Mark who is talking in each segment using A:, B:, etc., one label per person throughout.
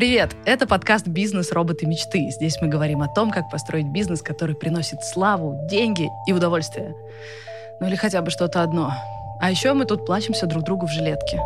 A: Привет! Это подкаст «Бизнес. Роботы. Мечты». Здесь мы говорим о том, как построить бизнес, который приносит славу, деньги и удовольствие. Ну или хотя бы что-то одно. А еще мы тут плачемся друг другу в жилетке.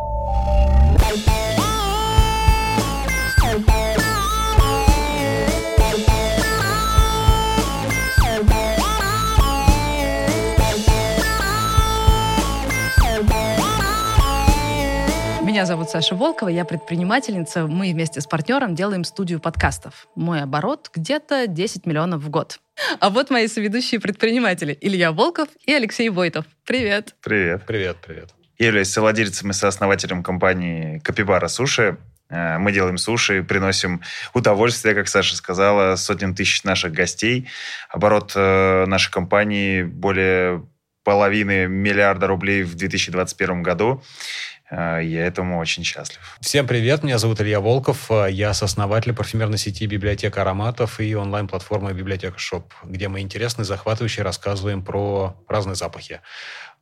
A: Меня зовут Саша Волкова, я предпринимательница. Мы вместе с партнером делаем студию подкастов. Мой оборот где-то 10 миллионов в год. А вот мои соведущие предприниматели Илья Волков и Алексей Войтов. Привет.
B: Привет.
C: Привет, привет.
B: Я являюсь совладельцем и сооснователем компании Капибара Суши. Э, мы делаем суши, приносим удовольствие, как Саша сказала, сотням тысяч наших гостей. Оборот э, нашей компании более половины миллиарда рублей в 2021 году. Э, я этому очень счастлив.
C: Всем привет, меня зовут Илья Волков, э, я сооснователь парфюмерной сети библиотека ароматов и онлайн-платформы библиотека Шоп, где мы интересно и захватывающе рассказываем про разные запахи.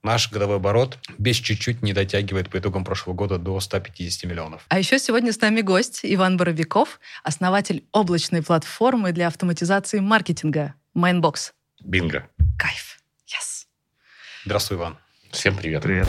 C: Наш годовой оборот без чуть-чуть не дотягивает по итогам прошлого года до 150 миллионов.
A: А еще сегодня с нами гость Иван Боровиков, основатель облачной платформы для автоматизации маркетинга Mindbox.
D: Бинго.
A: Кайф. Yes.
C: Здравствуй, Иван.
D: Всем привет.
B: Привет.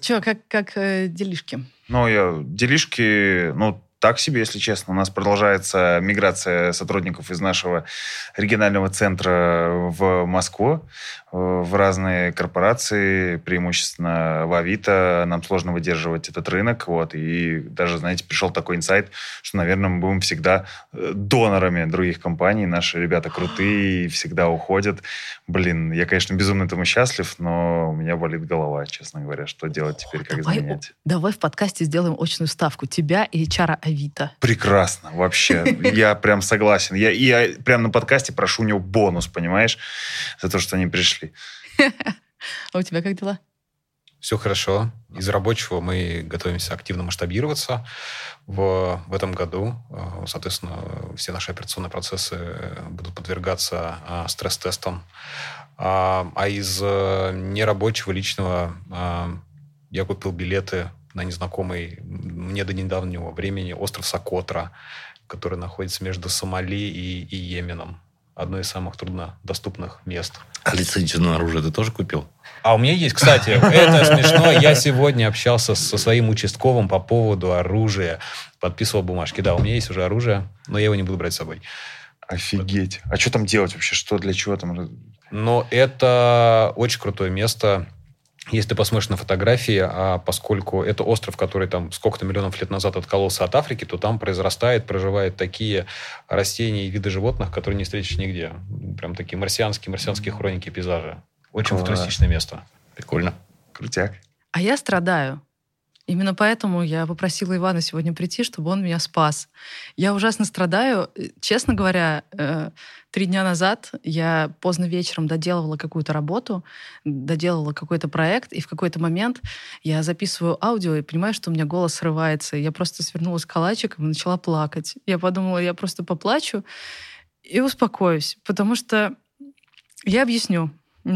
A: Че, как, как э, делишки?
B: Ну, я, делишки, ну, так себе, если честно. У нас продолжается миграция сотрудников из нашего регионального центра в Москву, в разные корпорации, преимущественно в Авито. Нам сложно выдерживать этот рынок. Вот, и даже, знаете, пришел такой инсайт, что, наверное, мы будем всегда э, донорами других компаний. Наши ребята крутые, всегда уходят. Блин, я, конечно, безумно этому счастлив, но у меня болит голова, честно говоря. Что делать теперь, как
A: давай,
B: изменять?
A: Давай в подкасте сделаем очную ставку. Тебя и HR Авито.
B: Прекрасно, вообще. Я прям согласен. Я, я прям на подкасте прошу у него бонус, понимаешь, за то, что они пришли.
A: А у тебя как дела?
C: Все хорошо. Из рабочего мы готовимся активно масштабироваться в, в этом году. Э, соответственно, все наши операционные процессы будут подвергаться а, стресс-тестам. А, а из э, нерабочего, личного а, я купил билеты на незнакомый мне до недавнего времени остров Сокотра, который находится между Сомали и, и Йеменом. Одно из самых труднодоступных мест.
D: А лицензионное оружие ты тоже купил?
C: А у меня есть, кстати, это смешно. Я сегодня общался со своим участковым по поводу оружия. Подписывал бумажки. Да, у меня есть уже оружие, но я его не буду брать с собой.
B: Офигеть. А что там делать вообще? Что, для чего там?
C: Но это очень крутое место. Если ты посмотришь на фотографии, а поскольку это остров, который там сколько-то миллионов лет назад откололся от Африки, то там произрастает, проживают такие растения и виды животных, которые не встретишь нигде. Прям такие марсианские, марсианские хроники, пейзажи. Очень
B: Класс.
C: футуристичное место.
D: Прикольно.
B: Крутяк.
A: А я страдаю. Именно поэтому я попросила Ивана сегодня прийти, чтобы он меня спас. Я ужасно страдаю. Честно говоря, э, три дня назад я поздно вечером доделывала какую-то работу, доделала какой-то проект, и в какой-то момент я записываю аудио и понимаю, что у меня голос срывается. Я просто свернулась калачиком и начала плакать. Я подумала, я просто поплачу и успокоюсь, потому что я объясню. У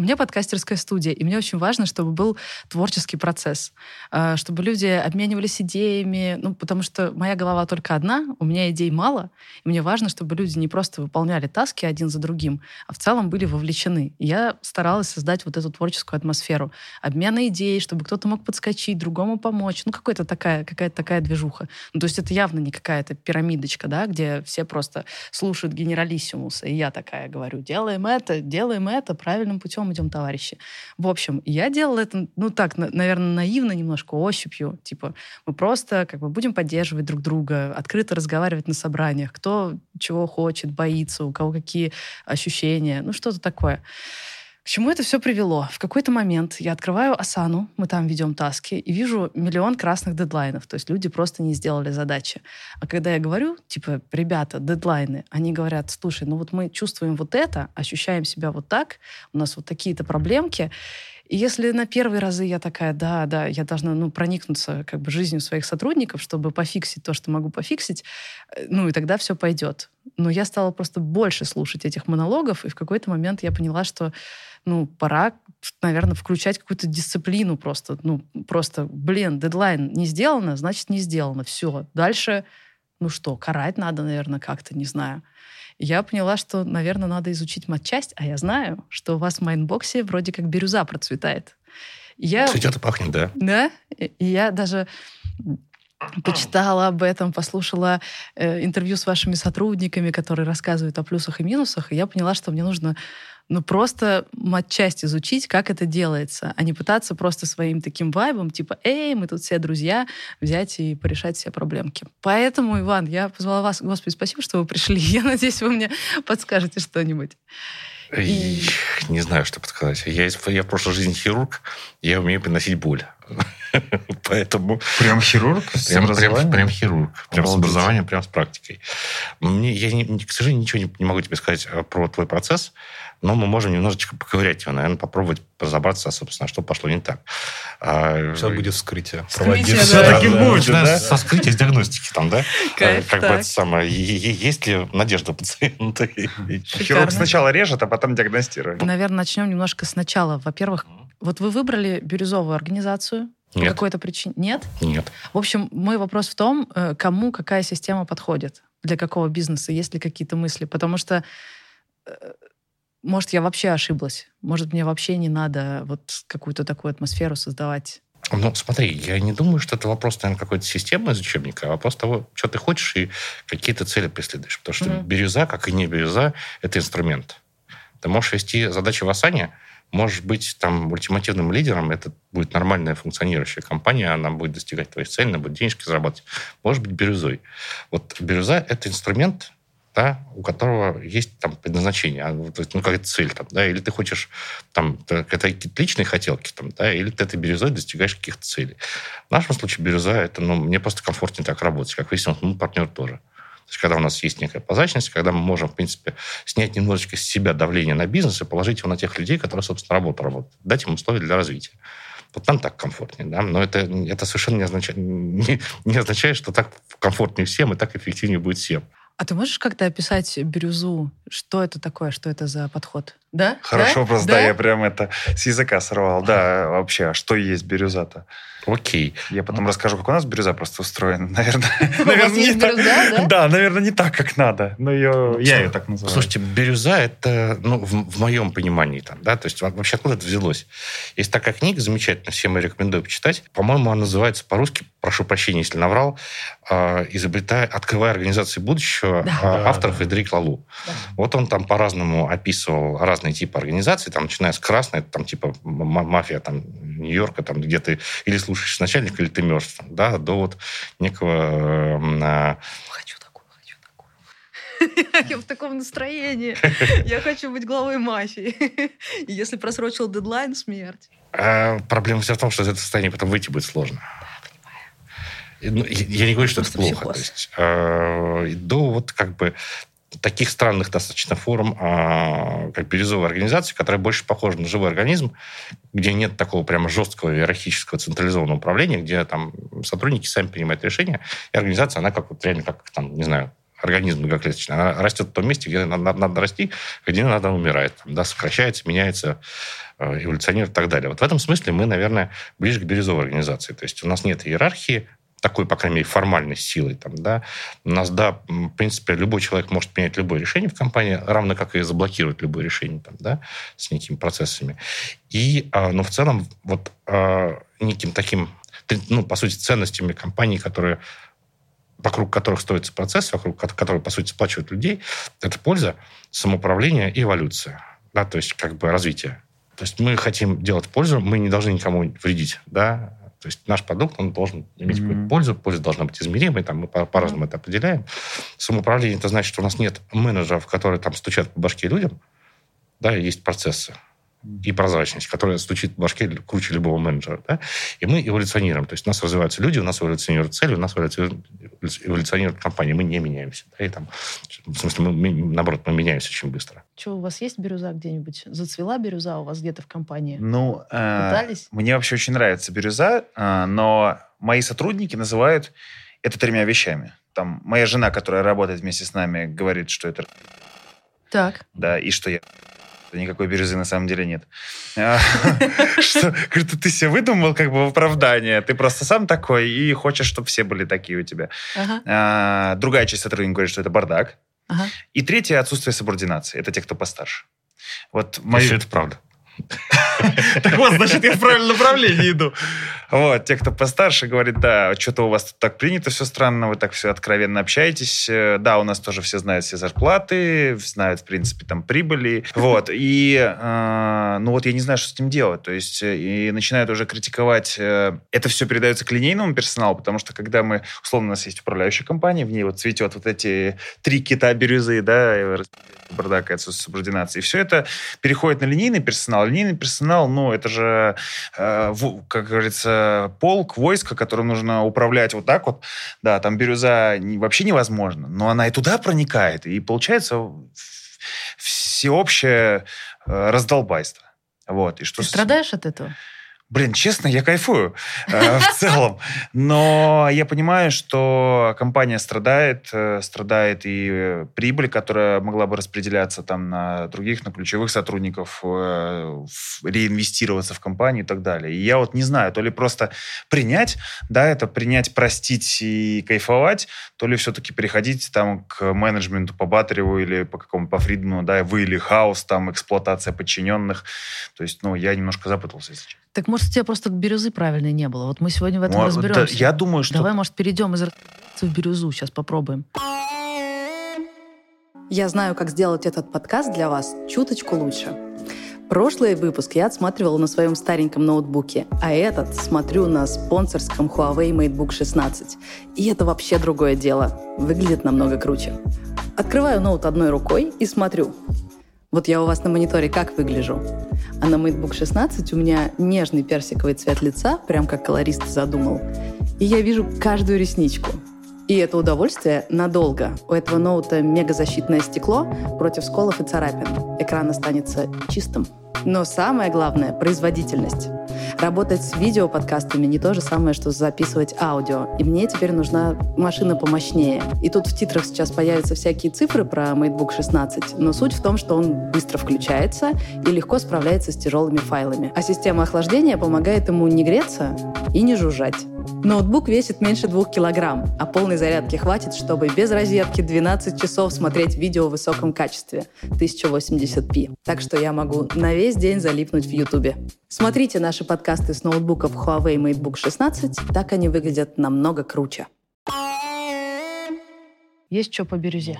A: меня подкастерская студия, и мне очень важно, чтобы был творческий процесс, э, чтобы люди обменивались идеями, ну, потому что моя голова только одна, у меня идей мало, и мне важно, чтобы люди не просто выполняли таски один за другим, а в целом были вовлечены. Я старалась создать вот эту творческую атмосферу обмена идей, чтобы кто-то мог подскочить, другому помочь, ну, какая-то такая, какая-то такая движуха. Ну, то есть это явно не какая-то пирамидочка, да, где все просто слушают генералиссимуса, и я такая говорю, делаем это, делаем это, правильным путем идем, товарищи. В общем, я делала это, ну так, на- наверное, наивно немножко, ощупью. Типа, мы просто как бы будем поддерживать друг друга, открыто разговаривать на собраниях, кто чего хочет, боится, у кого какие ощущения, ну что-то такое. К чему это все привело? В какой-то момент я открываю Асану, мы там ведем таски, и вижу миллион красных дедлайнов. То есть люди просто не сделали задачи. А когда я говорю, типа, ребята, дедлайны, они говорят, слушай, ну вот мы чувствуем вот это, ощущаем себя вот так, у нас вот такие-то проблемки, И если на первые разы я такая, да, да, я должна ну, проникнуться как бы жизнью своих сотрудников, чтобы пофиксить то, что могу пофиксить, э, ну и тогда все пойдет. Но я стала просто больше слушать этих монологов, и в какой-то момент я поняла, что ну, пора, наверное, включать какую-то дисциплину просто. Ну, просто, блин, дедлайн не сделано, значит, не сделано. Все. Дальше, ну что, карать надо, наверное, как-то, не знаю. Я поняла, что, наверное, надо изучить матчасть, а я знаю, что у вас в Mindbox е вроде как бирюза процветает.
D: Я... Цветет и пахнет, да.
A: Да? И я даже почитала об этом, послушала э, интервью с вашими сотрудниками, которые рассказывают о плюсах и минусах, и я поняла, что мне нужно ну, просто матчасть изучить, как это делается, а не пытаться просто своим таким вайбом, типа, эй, мы тут все друзья, взять и порешать все проблемки. Поэтому, Иван, я позвала вас, Господи, спасибо, что вы пришли. Я надеюсь, вы мне подскажете что-нибудь.
D: И... Не знаю, что подсказать. Я, я в прошлой жизни хирург, я умею приносить боль. Поэтому...
B: Прям хирург?
D: Прям, прям, прям хирург. Прям с образованием, прям с практикой. Мне, я, не, к сожалению, ничего не, не могу тебе сказать э, про твой процесс, но мы можем немножечко поковырять его, наверное, попробовать разобраться, собственно, что пошло не так.
C: А, Сейчас будет вскрытие.
A: Вскрытие,
C: да.
A: Все-таки
D: будет, да? Со вскрытия, с диагностики там, да? Кайф, как так. бы это самое, есть ли надежда пациента?
B: Хирург сначала режет, а потом диагностирует.
A: Наверное, начнем немножко сначала. Во-первых, вот вы выбрали бирюзовую организацию, по какой-то причине? Нет?
D: Нет.
A: В общем, мой вопрос в том, э, кому какая система подходит, для какого бизнеса, есть ли какие-то мысли. Потому что, э, может, я вообще ошиблась. Может, мне вообще не надо вот какую-то такую атмосферу создавать.
D: Ну, смотри, я не думаю, что это вопрос, наверное, какой-то системы из учебника, а вопрос того, что ты хочешь и какие то цели преследуешь. Потому что mm-hmm. бирюза, как и не бирюза, это инструмент. Ты можешь вести задачи в Асане, можешь быть там ультимативным лидером, это будет нормальная функционирующая компания, она будет достигать твоих целей, она будет денежки зарабатывать. Можешь быть бирюзой. Вот бирюза — это инструмент, да, у которого есть там предназначение, а, ну, какая-то цель там, да, или ты хочешь там, это какие-то личные хотелки там, да, или ты этой бирюзой достигаешь каких-то целей. В нашем случае бирюза, это, ну, мне просто комфортнее так работать, как выяснилось, ну, партнер тоже. То есть, когда у нас есть некая прозрачность, когда мы можем, в принципе, снять немножечко с себя давление на бизнес и положить его на тех людей, которые, собственно, работу работают, дать им условия для развития. Вот нам так комфортнее, да, но это, это совершенно не означает, не, не означает, что так комфортнее всем и так эффективнее будет всем.
A: А ты можешь как-то описать бирюзу? Что это такое? Что это за подход? Да?
B: Хорошо, да? просто да? да, я прям это с языка сорвал. Да, вообще, а что есть бирюза-то?
D: Окей.
B: Я потом расскажу, как у нас бирюза просто устроена. Наверное,
A: наверное не так. Да?
B: да, наверное, не так, как надо. Но ее, ну, я ее так называю.
D: Слушайте, бирюза это, ну, в, в моем понимании, там, да, то есть вообще откуда это взялось? Есть такая книга замечательная, всем рекомендую почитать. По-моему, она называется по-русски, прошу прощения, если наврал, э, изобретая, открывая организации будущего, да. э, автор Фредерик Лалу. Да. Вот он там по-разному описывал разные типы организаций, там, начиная с красной, там, типа мафия, там, Нью-Йорка, там, где ты или слушаешь начальника, или ты мертв, да, до вот некого...
A: Э, хочу такую, хочу такую. Я в таком настроении. Я хочу быть главой мафии. Если просрочил дедлайн, смерть.
D: А проблема вся в том, что из этого состояния потом выйти будет сложно. Ну, я не говорю, что это плохо. То есть, э, до вот как бы таких странных достаточно форм, а, как бирюзовая организация, которая больше похожа на живой организм, где нет такого прямо жесткого иерархического централизованного управления, где там сотрудники сами принимают решения, и организация, она как вот реально как там, не знаю, организм многоклеточный. Она растет в том месте, где надо, надо расти, где надо умирает. Там, да, сокращается, меняется, э, эволюционирует и так далее. Вот в этом смысле мы, наверное, ближе к бирюзовой организации. То есть у нас нет иерархии, такой, по крайней мере, формальной силой. Там, да. У нас, да, в принципе, любой человек может принять любое решение в компании, равно как и заблокировать любое решение там, да, с некими процессами. И, а, ну, в целом, вот а, неким таким, ну, по сути, ценностями компании, которые вокруг которых строится процесс, вокруг которых, по сути, сплачивают людей, это польза, самоуправление и эволюция. Да, то есть как бы развитие. То есть мы хотим делать пользу, мы не должны никому вредить. Да? То есть наш продукт, он должен иметь mm-hmm. какую-то пользу, польза должна быть измеримой, там мы по-разному mm-hmm. это определяем. Самоуправление, это значит, что у нас нет менеджеров, которые там стучат по башке людям, да, есть процессы. И прозрачность, которая стучит в башке круче любого менеджера. Да? И мы эволюционируем. То есть у нас развиваются люди, у нас эволюционируют цели, у нас эволюционирует компания. Мы не меняемся. Да? И там, в смысле, мы, наоборот, мы меняемся очень быстро.
A: Что, у вас есть бирюза где-нибудь? Зацвела бирюза у вас где-то в компании?
B: Ну, э, мне вообще очень нравится бирюза, э, но мои сотрудники называют это тремя вещами. Там моя жена, которая работает вместе с нами, говорит, что это...
A: Так.
B: Да, и что я никакой бирюзы на самом деле нет. А, что, ты себе выдумал как бы в оправдание, ты просто сам такой и хочешь, чтобы все были такие у тебя. А, другая часть сотрудников говорит, что это бардак. И третье – отсутствие субординации. Это те, кто постарше.
D: Вот мои... это правда.
B: Так вот, значит, я в правильном направлении иду. Вот, те, кто постарше, говорит, да, что-то у вас тут так принято все странно, вы так все откровенно общаетесь. Э, да, у нас тоже все знают все зарплаты, знают, в принципе, там, прибыли. Вот, и, э, ну вот я не знаю, что с этим делать. То есть, э, и начинают уже критиковать. Это все передается к линейному персоналу, потому что, когда мы, условно, у нас есть управляющая компания, в ней вот цветет вот эти три кита бирюзы, да, бардак и отсутствие субординации. И все это переходит на линейный персонал. Линейный персонал, ну, это же, э, как говорится, полк, войско, которым нужно управлять вот так вот. Да, там бирюза вообще невозможно, но она и туда проникает. И получается всеобщее э, раздолбайство. Вот. И что
A: Ты страдаешь от этого?
B: Блин, честно, я кайфую э, в целом. Но я понимаю, что компания страдает, э, страдает и прибыль, которая могла бы распределяться там на других, на ключевых сотрудников, э, реинвестироваться в компанию и так далее. И я вот не знаю, то ли просто принять, да, это принять, простить и кайфовать, то ли все-таки переходить там к менеджменту по Батареву или по какому-то по Фридману, да, вы или хаос, там эксплуатация подчиненных. То есть, ну, я немножко запутался, если честно.
A: Так может, у тебя просто бирюзы правильной не было? Вот мы сегодня в этом ну, разберемся.
B: Да, я думаю, что...
A: Давай, может, перейдем из в бирюзу. Сейчас попробуем. Я знаю, как сделать этот подкаст для вас чуточку лучше. Прошлый выпуск я отсматривала на своем стареньком ноутбуке, а этот смотрю на спонсорском Huawei MateBook 16. И это вообще другое дело. Выглядит намного круче. Открываю ноут одной рукой и смотрю. Вот я у вас на мониторе как выгляжу. А на MateBook 16 у меня нежный персиковый цвет лица, прям как колорист задумал. И я вижу каждую ресничку. И это удовольствие надолго. У этого ноута мегазащитное стекло против сколов и царапин. Экран останется чистым. Но самое главное — производительность. Работать с видеоподкастами не то же самое, что записывать аудио. И мне теперь нужна машина помощнее. И тут в титрах сейчас появятся всякие цифры про MateBook 16, но суть в том, что он быстро включается и легко справляется с тяжелыми файлами. А система охлаждения помогает ему не греться и не жужжать. Ноутбук весит меньше двух килограмм, а полной зарядки хватит, чтобы без розетки 12 часов смотреть видео в высоком качестве 1080p. Так что я могу на весь день залипнуть в Ютубе. Смотрите наши подкасты с ноутбуков Huawei MateBook 16, так они выглядят намного круче. Есть что по бирюзе?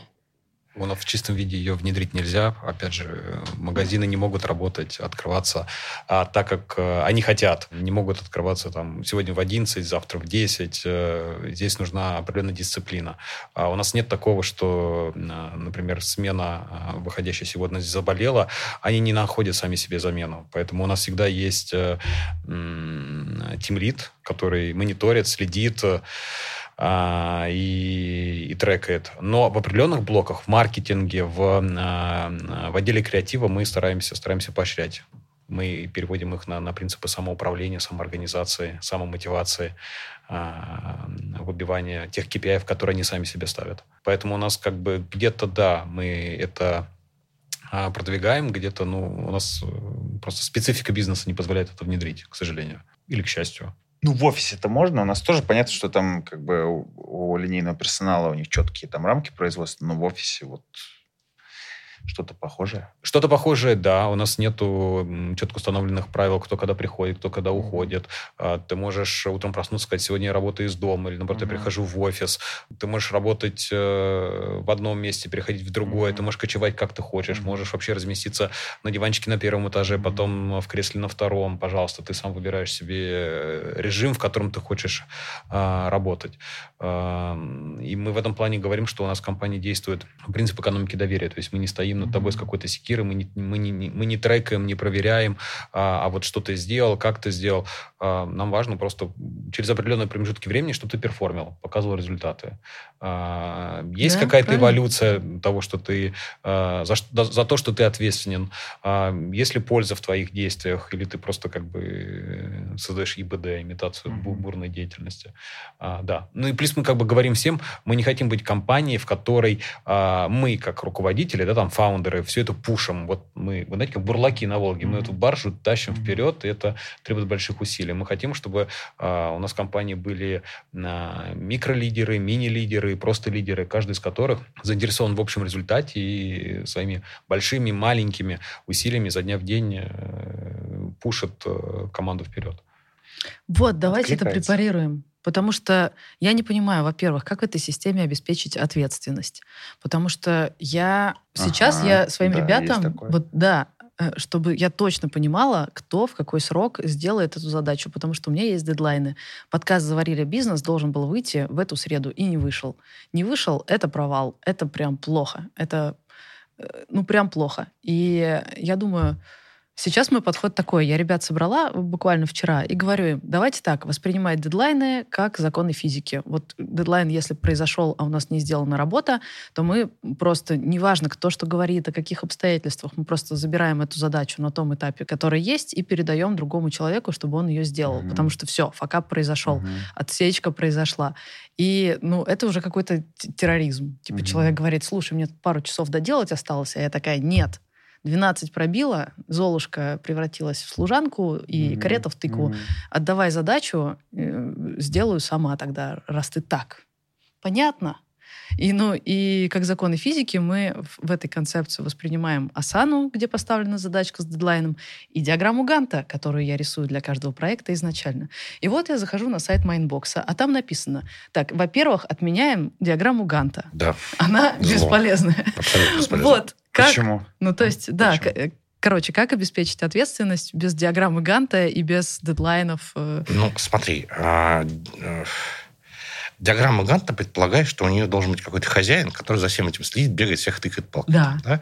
C: Но в чистом виде ее внедрить нельзя. Опять же, магазины не могут работать, открываться а так, как э, они хотят. Не могут открываться там сегодня в 11, завтра в 10. Э, здесь нужна определенная дисциплина. А у нас нет такого, что, э, например, смена, выходящая сегодня, заболела, они не находят сами себе замену. Поэтому у нас всегда есть тимлит, который мониторит, следит, а, и, и трекает. Но в определенных блоках, в маркетинге, в, а, в отделе креатива мы стараемся, стараемся поощрять. Мы переводим их на, на принципы самоуправления, самоорганизации, самомотивации, а, выбивания тех KPI, которые они сами себе ставят. Поэтому у нас как бы где-то, да, мы это а, продвигаем, где-то, ну, у нас э, просто специфика бизнеса не позволяет это внедрить, к сожалению. Или к счастью.
B: Ну, в офисе это можно. У нас тоже понятно, что там как бы у, у линейного персонала у них четкие там рамки производства, но в офисе вот что-то похожее?
C: Что-то похожее, да. У нас нету четко установленных правил, кто когда приходит, кто когда уходит. А, ты можешь утром проснуться, сказать, сегодня я работаю из дома, или, наоборот, mm-hmm. я прихожу в офис. Ты можешь работать э, в одном месте, переходить в другое. Mm-hmm. Ты можешь кочевать, как ты хочешь. Mm-hmm. Можешь вообще разместиться на диванчике на первом этаже, потом в кресле на втором. Пожалуйста, ты сам выбираешь себе э, режим, в котором ты хочешь а, работать. И мы в этом плане говорим, что у нас в компании действует принцип экономики доверия. То есть мы не стоим стоим над тобой с какой-то секирой, мы не, мы не, мы не трекаем, не проверяем, а, а вот что ты сделал, как ты сделал. А, нам важно просто через определенные промежутки времени, чтобы ты перформил, показывал результаты. А, есть да, какая-то эволюция того, что ты а, за, за то, что ты ответственен. А, есть ли польза в твоих действиях, или ты просто как бы создаешь ИБД, имитацию mm-hmm. бурной деятельности. А, да. Ну и плюс мы как бы говорим всем, мы не хотим быть компанией, в которой а, мы, как руководители, да, там, фаундеры, все это пушим. Вот мы, вы знаете, как бурлаки на Волге, мы эту баржу тащим вперед, и это требует больших усилий. Мы хотим, чтобы а, у нас в компании были а, микролидеры, мини-лидеры, просто лидеры, каждый из которых заинтересован в общем результате и своими большими, маленькими усилиями за дня в день э, пушит э, команду вперед.
A: Вот, давайте это препарируем. Потому что я не понимаю, во-первых, как в этой системе обеспечить ответственность. Потому что я сейчас ага, я своим да, ребятам, вот да, э, чтобы я точно понимала, кто в какой срок сделает эту задачу, потому что у меня есть дедлайны. Подкаст «Заварили бизнес» должен был выйти в эту среду и не вышел. Не вышел — это провал, это прям плохо, это э, ну прям плохо. И я думаю, Сейчас мой подход такой. Я ребят собрала буквально вчера и говорю им, давайте так, воспринимать дедлайны как законы физики. Вот дедлайн, если произошел, а у нас не сделана работа, то мы просто, неважно, кто что говорит, о каких обстоятельствах, мы просто забираем эту задачу на том этапе, который есть, и передаем другому человеку, чтобы он ее сделал. Mm-hmm. Потому что все, факап произошел, mm-hmm. отсечка произошла. И, ну, это уже какой-то терроризм. Типа mm-hmm. человек говорит, слушай, мне пару часов доделать осталось, а я такая, нет, 12 пробила, Золушка превратилась в служанку и mm-hmm. карета в тыкву. Mm-hmm. Отдавай задачу, э, сделаю сама тогда, раз ты так. Понятно? И, ну, и как законы физики мы в этой концепции воспринимаем Асану, где поставлена задачка с дедлайном, и диаграмму Ганта, которую я рисую для каждого проекта изначально. И вот я захожу на сайт Mindbox а, а там написано, так, во-первых, отменяем диаграмму Ганта.
D: Да.
A: Она Зло. бесполезная.
D: Абсолютно бесполезная.
A: Вот. Как?
B: Почему?
A: Ну, то есть, да, Почему? Короче, как обеспечить ответственность без диаграммы Ганта и без дедлайнов? Э?
D: Ну, смотри, а, э, Диаграмма Ганта предполагает, что у нее должен быть какой-то хозяин, который за всем этим следит, бегает, всех тыкает палкой.
A: Да.
D: Да?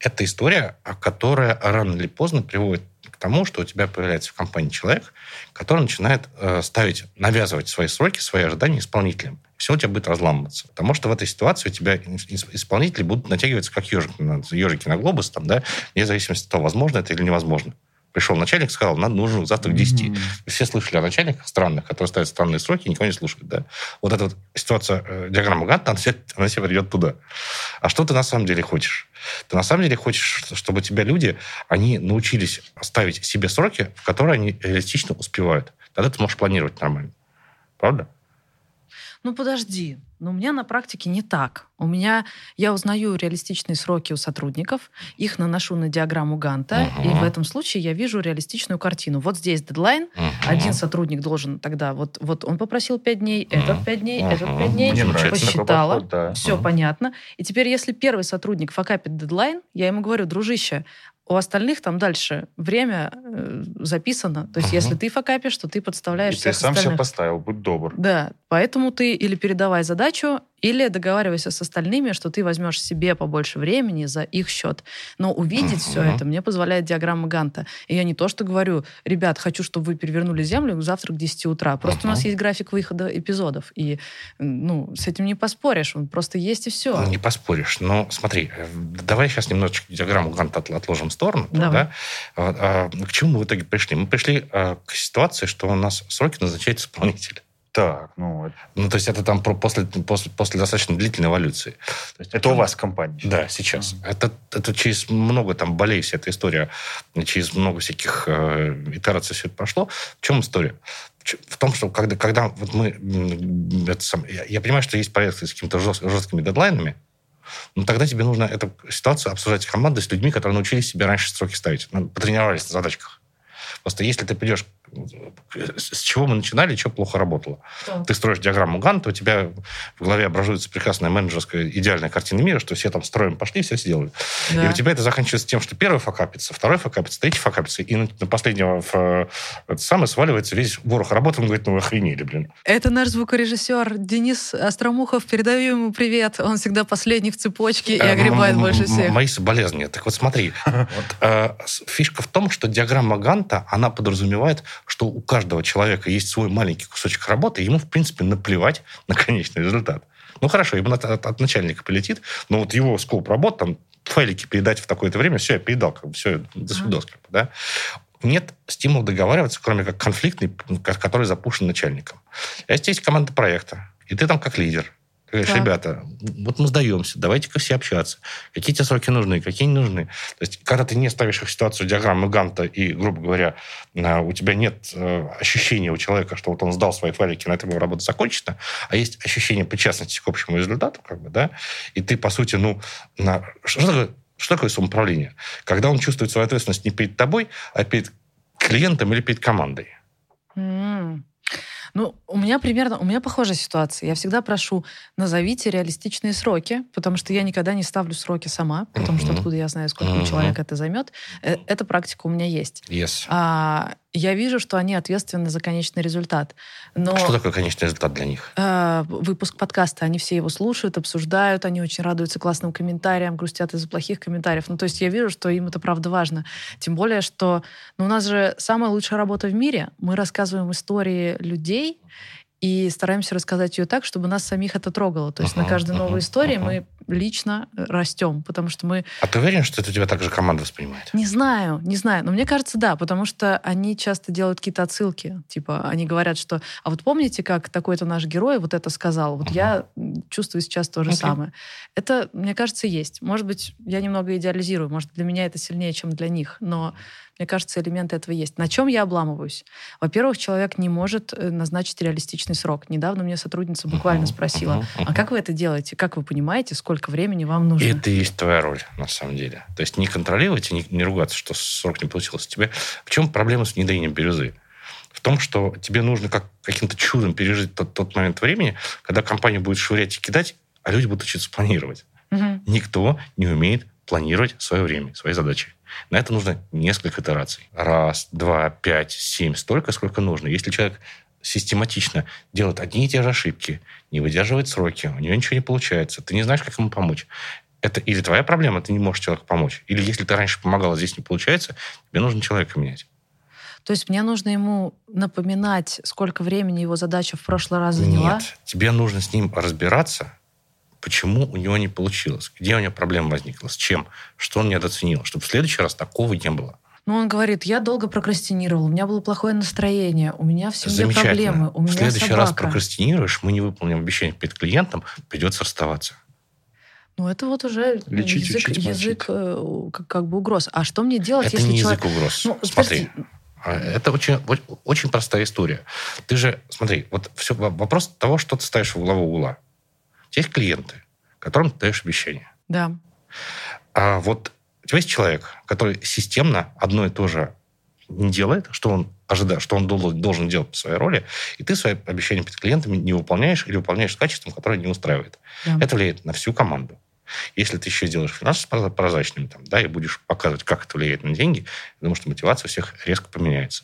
D: Это история, которая рано или поздно приводит к тому, что у тебя появляется в компании человек, который начинает э, ставить, навязывать свои сроки, свои ожидания исполнителям. Все у тебя будет разламываться. Потому что в этой ситуации у тебя исполнители будут натягиваться как ежик, ежики на глобус, там, да, вне зависимости от того, возможно это или невозможно пришел начальник, сказал, нам нужно завтра к 10. Mm-hmm. Все слышали о начальниках странных, которые ставят странные сроки, никого не слушают. Да? Вот эта вот ситуация, э, диаграмма Ганта, она, она себя придет туда. А что ты на самом деле хочешь? Ты на самом деле хочешь, чтобы тебя люди, они научились ставить себе сроки, в которые они реалистично успевают. Тогда ты можешь планировать нормально. Правда?
A: Ну, подожди. Но у меня на практике не так. У меня я узнаю реалистичные сроки у сотрудников, их наношу на диаграмму Ганта, uh-huh. и в этом случае я вижу реалистичную картину. Вот здесь дедлайн, uh-huh. один сотрудник должен тогда, вот, вот он попросил 5 дней, uh-huh. этот 5 дней, uh-huh. этот 5 дней, Мне посчитала, подход, да. все uh-huh. понятно. И теперь, если первый сотрудник факапит дедлайн, я ему говорю, дружище, у остальных там дальше время э, записано. То есть, угу. если ты факапишь, то ты подставляешь И всех
B: ты сам
A: остальных.
B: все поставил, будь добр.
A: Да, поэтому ты или передавай задачу, или договаривайся с остальными, что ты возьмешь себе побольше времени за их счет. Но увидеть все это мне позволяет диаграмма Ганта. И я не то, что говорю, ребят, хочу, чтобы вы перевернули землю завтра к 10 утра. Просто у нас есть график выхода эпизодов. И ну, с этим не поспоришь. Он просто есть и все.
D: Не поспоришь. Но смотри, э, давай сейчас немножечко диаграмму Ганта отложим в сторону. Да? А, к чему мы в итоге пришли? Мы пришли а, к ситуации, что у нас сроки назначает исполнитель.
B: Так, ну...
D: Ну, то есть это там после, после, после достаточно длительной эволюции. То
B: есть, это у вас компания?
D: Да, сейчас. Mm-hmm. Это, это через много там болей вся эта история, через много всяких э, итераций все это прошло. В чем история? В том, что когда, когда вот мы... Это сам, я, я понимаю, что есть проекты с какими-то жест, жесткими дедлайнами, но тогда тебе нужно эту ситуацию обсуждать с командой, с людьми, которые научились себе раньше сроки ставить, ну, потренировались на задачках. Просто если ты придешь с чего мы начинали, что плохо работало. Да. Ты строишь диаграмму Ганта, у тебя в голове образуется прекрасная менеджерская идеальная картина мира, что все там строим, пошли, все сделали. Да. И у тебя это заканчивается тем, что первый факапится, второй факапится, третий факапится, и на, на последнего в, э, это самое сваливается весь ворох работы, он говорит, ну вы охренели, блин.
A: Это наш звукорежиссер Денис Остромухов. Передаю ему привет. Он всегда последний в цепочке и э, огребает больше всех.
D: Мои соболезнования. Так вот смотри, э, фишка в том, что диаграмма Ганта, она подразумевает, что у каждого человека есть свой маленький кусочек работы, ему, в принципе, наплевать на конечный результат. Ну, хорошо, ему от, от, от начальника полетит, но вот его скоп работ, там, файлики передать в такое-то время, все, я передал, как бы, все, до свидос, как бы, да. Нет стимула договариваться, кроме как конфликтный, который запущен начальником. А если есть команда проекта, и ты там как лидер, говоришь, да. ребята, вот мы сдаемся, давайте-ка все общаться. Какие тебе сроки нужны, какие не нужны. То есть, когда ты не ставишь их в ситуацию диаграммы Ганта, и, грубо говоря, у тебя нет э, ощущения у человека, что вот он сдал свои файлики, на этом его работа закончена, а есть ощущение причастности к общему результату, как бы, да, и ты, по сути, ну, на... что такое, что такое самоуправление? Когда он чувствует свою ответственность не перед тобой, а перед клиентом или перед командой.
A: Mm. Ну, у меня примерно, у меня похожая ситуация. Я всегда прошу, назовите реалистичные сроки, потому что я никогда не ставлю сроки сама, потому что откуда я знаю, сколько у человека это займет. Э, эта практика у меня есть.
D: Yes.
A: А, я вижу, что они ответственны за конечный результат. Но,
D: что такое конечный результат для них?
A: Э, выпуск подкаста, они все его слушают, обсуждают, они очень радуются классным комментариям, грустят из-за плохих комментариев. Ну, то есть я вижу, что им это правда важно. Тем более, что ну, у нас же самая лучшая работа в мире. Мы рассказываем истории людей, и стараемся рассказать ее так, чтобы нас самих это трогало. То есть uh-huh, на каждой uh-huh, новой истории uh-huh. мы лично растем, потому что мы...
D: А ты уверен, что это тебя также команда воспринимает?
A: Не знаю, не знаю. Но мне кажется, да, потому что они часто делают какие-то отсылки. Типа, они говорят, что... А вот помните, как такой-то наш герой вот это сказал? Вот uh-huh. я чувствую сейчас то же okay. самое. Это, мне кажется, есть. Может быть, я немного идеализирую. Может, для меня это сильнее, чем для них. Но мне кажется, элементы этого есть. На чем я обламываюсь? Во-первых, человек не может э, назначить реалистичный срок. Недавно мне сотрудница буквально uh-huh, спросила, uh-huh, uh-huh. а как вы это делаете? Как вы понимаете, сколько времени вам нужно?
D: Это и есть твоя роль, на самом деле. То есть не контролировать и не, не ругаться, что срок не получился. Тебе... В чем проблема с внедрением бирюзы? в том, что тебе нужно как каким-то чудом пережить тот, тот момент времени, когда компания будет швырять и кидать, а люди будут учиться планировать. Угу. Никто не умеет планировать свое время, свои задачи. На это нужно несколько итераций. Раз, два, пять, семь, столько, сколько нужно. Если человек систематично делает одни и те же ошибки, не выдерживает сроки, у него ничего не получается, ты не знаешь, как ему помочь. Это или твоя проблема, ты не можешь человеку помочь. Или если ты раньше помогала, здесь не получается, тебе нужно человека менять.
A: То есть мне нужно ему напоминать, сколько времени его задача в прошлый раз заняла?
D: Нет, тебе нужно с ним разбираться, почему у него не получилось, где у него проблема возникла, с чем, что он недооценил, чтобы в следующий раз такого не было.
A: Ну, он говорит, я долго прокрастинировал, у меня было плохое настроение, у меня в семье проблемы, у меня
D: В следующий
A: собака.
D: раз прокрастинируешь, мы не выполним обещание перед клиентом, придется расставаться.
A: Ну, это вот уже Лечить, язык, учить, язык э, как, как бы угроз. А что мне делать,
D: это
A: если
D: не
A: человек...
D: язык угроз. Ну, Смотри, а, это очень, очень простая история. Ты же, смотри, вот все, вопрос того, что ты ставишь в главу угла. У тебя есть клиенты, которым ты даешь обещание.
A: Да.
D: А вот у тебя есть человек, который системно одно и то же не делает, что он ожидает, что он должен, делать по своей роли, и ты свои обещания перед клиентами не выполняешь или выполняешь с качеством, которое не устраивает. Да. Это влияет на всю команду. Если ты еще сделаешь финансово прозрачными, там, да, и будешь показывать, как это влияет на деньги, я думаю, что мотивация у всех резко поменяется.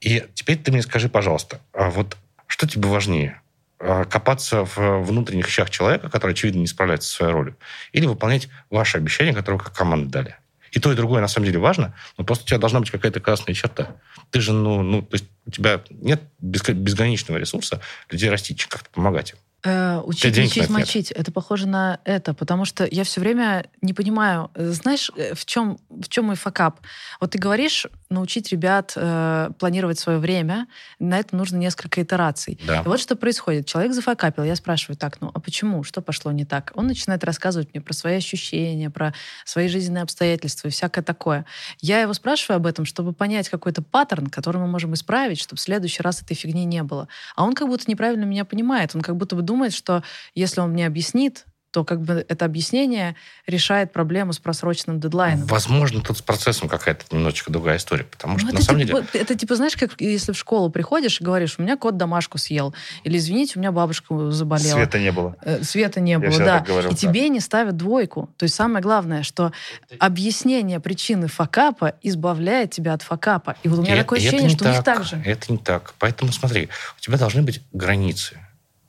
D: И теперь ты мне скажи, пожалуйста, а вот что тебе важнее? А, копаться в внутренних вещах человека, который, очевидно, не справляется со своей ролью, или выполнять ваши обещания, которые вы как команда дали. И то, и другое на самом деле важно, но просто у тебя должна быть какая-то красная черта. Ты же, ну, ну то есть у тебя нет безграничного ресурса людей растить, как-то помогать им.
A: Э, учить, учить, мочить. Это похоже на это, потому что я все время не понимаю, э, знаешь, э, в чем, в чем мой факап? Вот ты говоришь, научить ребят э, планировать свое время, на это нужно несколько итераций.
D: Да.
A: И вот что происходит. Человек зафакапил, я спрашиваю, так, ну а почему? Что пошло не так? Он начинает рассказывать мне про свои ощущения, про свои жизненные обстоятельства и всякое такое. Я его спрашиваю об этом, чтобы понять какой-то паттерн, который мы можем исправить, чтобы в следующий раз этой фигни не было. А он как будто неправильно меня понимает. Он как будто бы думает, что если он мне объяснит, то как бы это объяснение решает проблему с просроченным дедлайном.
D: Возможно, тут с процессом какая-то немножечко другая история, потому что
A: ну,
D: на самом
A: типа,
D: деле...
A: Это типа, знаешь, как если в школу приходишь и говоришь, у меня кот домашку съел, или, извините, у меня бабушка заболела.
B: Света не было.
A: Э, света не Я было, да.
B: Говорил,
A: и тебе не ставят двойку. То есть самое главное, что объяснение причины факапа избавляет тебя от факапа. И вот у меня это, такое ощущение, что так, у них так же.
D: Это не так. Поэтому смотри, у тебя должны быть границы.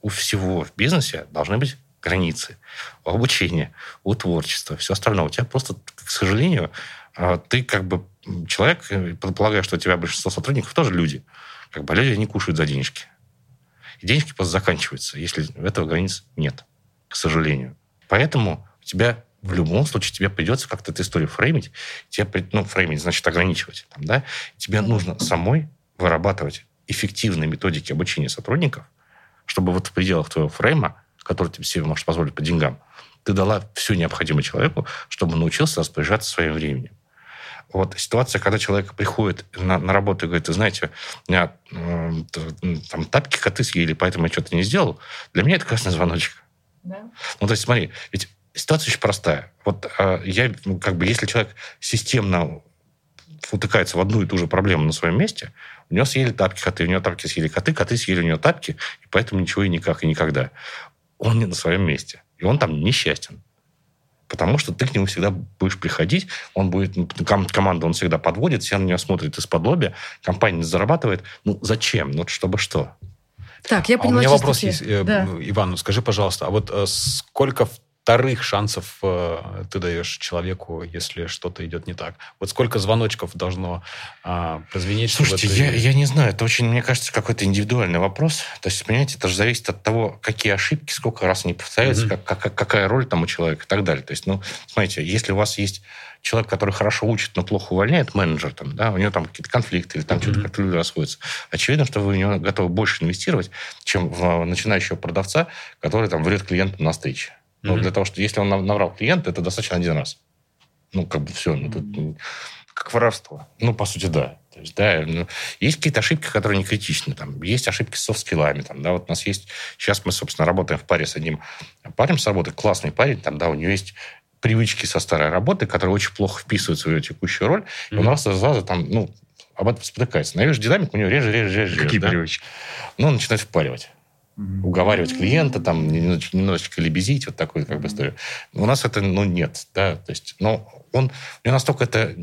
D: У всего в бизнесе должны быть границы, у обучения, у творчества, все остальное. У тебя просто, к сожалению, а, ты как бы человек, э, предполагаю, что у тебя большинство сотрудников тоже люди. Как бы, люди не кушают за денежки. И денежки просто заканчиваются, если этого границ нет, к сожалению. Поэтому у тебя в любом случае тебе придется как-то эту историю фреймить. Тебе, ну, фреймить значит ограничивать. Там, да? Тебе нужно самой вырабатывать эффективные методики обучения сотрудников, чтобы вот в пределах твоего фрейма который тебе себе может позволить по деньгам, ты дала все необходимое человеку, чтобы научился распоряжаться своим временем. Вот ситуация, когда человек приходит на, на работу и говорит, ты знаете, у меня э, там тапки коты съели, поэтому я что-то не сделал, для меня это красный звоночек. Да. Ну, то есть, смотри, ведь ситуация очень простая. Вот э, я, ну, как бы, если человек системно утыкается в одну и ту же проблему на своем месте, у него съели тапки коты, у него тапки съели коты, коты съели у него тапки, и поэтому ничего и никак и никогда он не на своем месте. И он там несчастен. Потому что ты к нему всегда будешь приходить, он будет, ну, команда он всегда подводит, все на него смотрят из-под лобя, компания не зарабатывает. Ну, зачем? Ну, чтобы что?
A: Так, я поняла,
C: а у меня вопрос есть, э, да. Иван, скажи, пожалуйста, а вот э, сколько в вторых шансов э, ты даешь человеку, если что-то идет не так? Вот сколько звоночков должно э, прозвенеть?
D: Слушайте, это... я, я не знаю. Это очень, мне кажется, какой-то индивидуальный вопрос. То есть, понимаете, это же зависит от того, какие ошибки, сколько раз они повторяются, mm-hmm. как, как, какая роль там у человека и так далее. То есть, ну, смотрите, если у вас есть человек, который хорошо учит, но плохо увольняет, менеджер, там, да, у него там какие-то конфликты или там mm-hmm. что-то как-то люди расходятся. Очевидно, что вы в него готовы больше инвестировать, чем в начинающего продавца, который там врет клиенту на встрече. Но mm-hmm. для того, что если он наврал клиент, это достаточно один раз. Ну, как бы все. Ну, тут,
B: как воровство.
D: Ну, по сути, да. То есть, да, ну, есть какие-то ошибки, которые не критичны. Там, есть ошибки с софт-скиллами. Там, да, вот у нас есть... Сейчас мы, собственно, работаем в паре с одним парнем с работы. Классный парень. Там, да, у него есть привычки со старой работы, которые очень плохо вписываются в ее текущую роль. Mm-hmm. И раз за раза там, ну, об этом спотыкается. Навешь динамик, у него реже, реже, реже.
B: Какие
D: да?
B: привычки?
D: Ну, он начинает впаривать уговаривать клиента, там, немножечко, лебезить, вот такую как бы историю. У нас это, ну, нет, да, то есть, ну, он, у него настолько это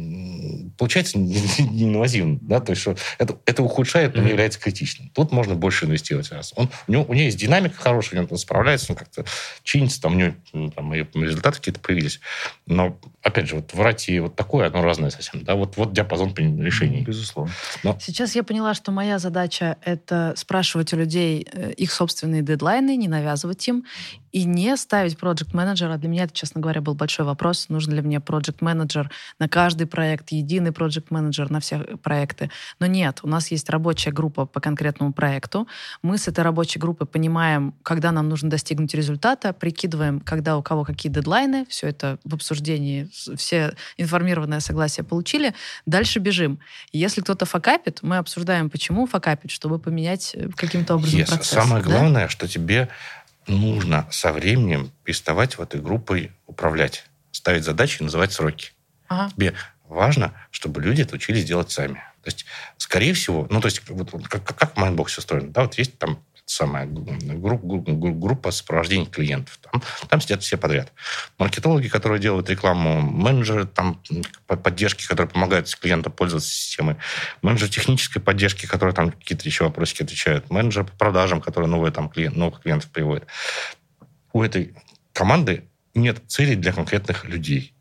D: получается неинвазивно, да, то есть что это, это ухудшает, но не является критичным. Тут можно больше инвестировать. Раз. Он, у, него, у него есть динамика хорошая, он справляется, он как-то чинится, там у него там, результаты какие-то появились. Но, опять же, вот врать и вот такое, оно разное совсем, да, вот, вот диапазон решений.
B: Безусловно.
A: Но... Сейчас я поняла, что моя задача — это спрашивать у людей э, их собственные дедлайны, не навязывать им, и не ставить проект менеджера Для меня это, честно говоря, был большой вопрос. Нужен ли мне проект менеджер на каждый проект, единый проект менеджер на все проекты. Но нет, у нас есть рабочая группа по конкретному проекту. Мы с этой рабочей группой понимаем, когда нам нужно достигнуть результата, прикидываем, когда у кого какие дедлайны, все это в обсуждении, все информированное согласие получили, дальше бежим. Если кто-то факапит, мы обсуждаем, почему факапит, чтобы поменять э, каким-то образом yes. процесс.
D: Самое да? главное, что тебе нужно со временем переставать в этой группой управлять, ставить задачи и называть сроки. Ага. Тебе важно, чтобы люди это учились делать сами. То есть, скорее всего, ну, то есть, вот, как, как в Mindbox устроено, да, вот есть там самая группа, группа сопровождения клиентов. Там, там сидят все подряд. Маркетологи, которые делают рекламу, менеджеры там, поддержки, которые помогают клиентам пользоваться системой, менеджер технической поддержки, которые там какие-то еще вопросики отвечают, менеджер по продажам, которые новые, там, клиент, новых клиентов приводят. У этой команды нет целей для конкретных людей.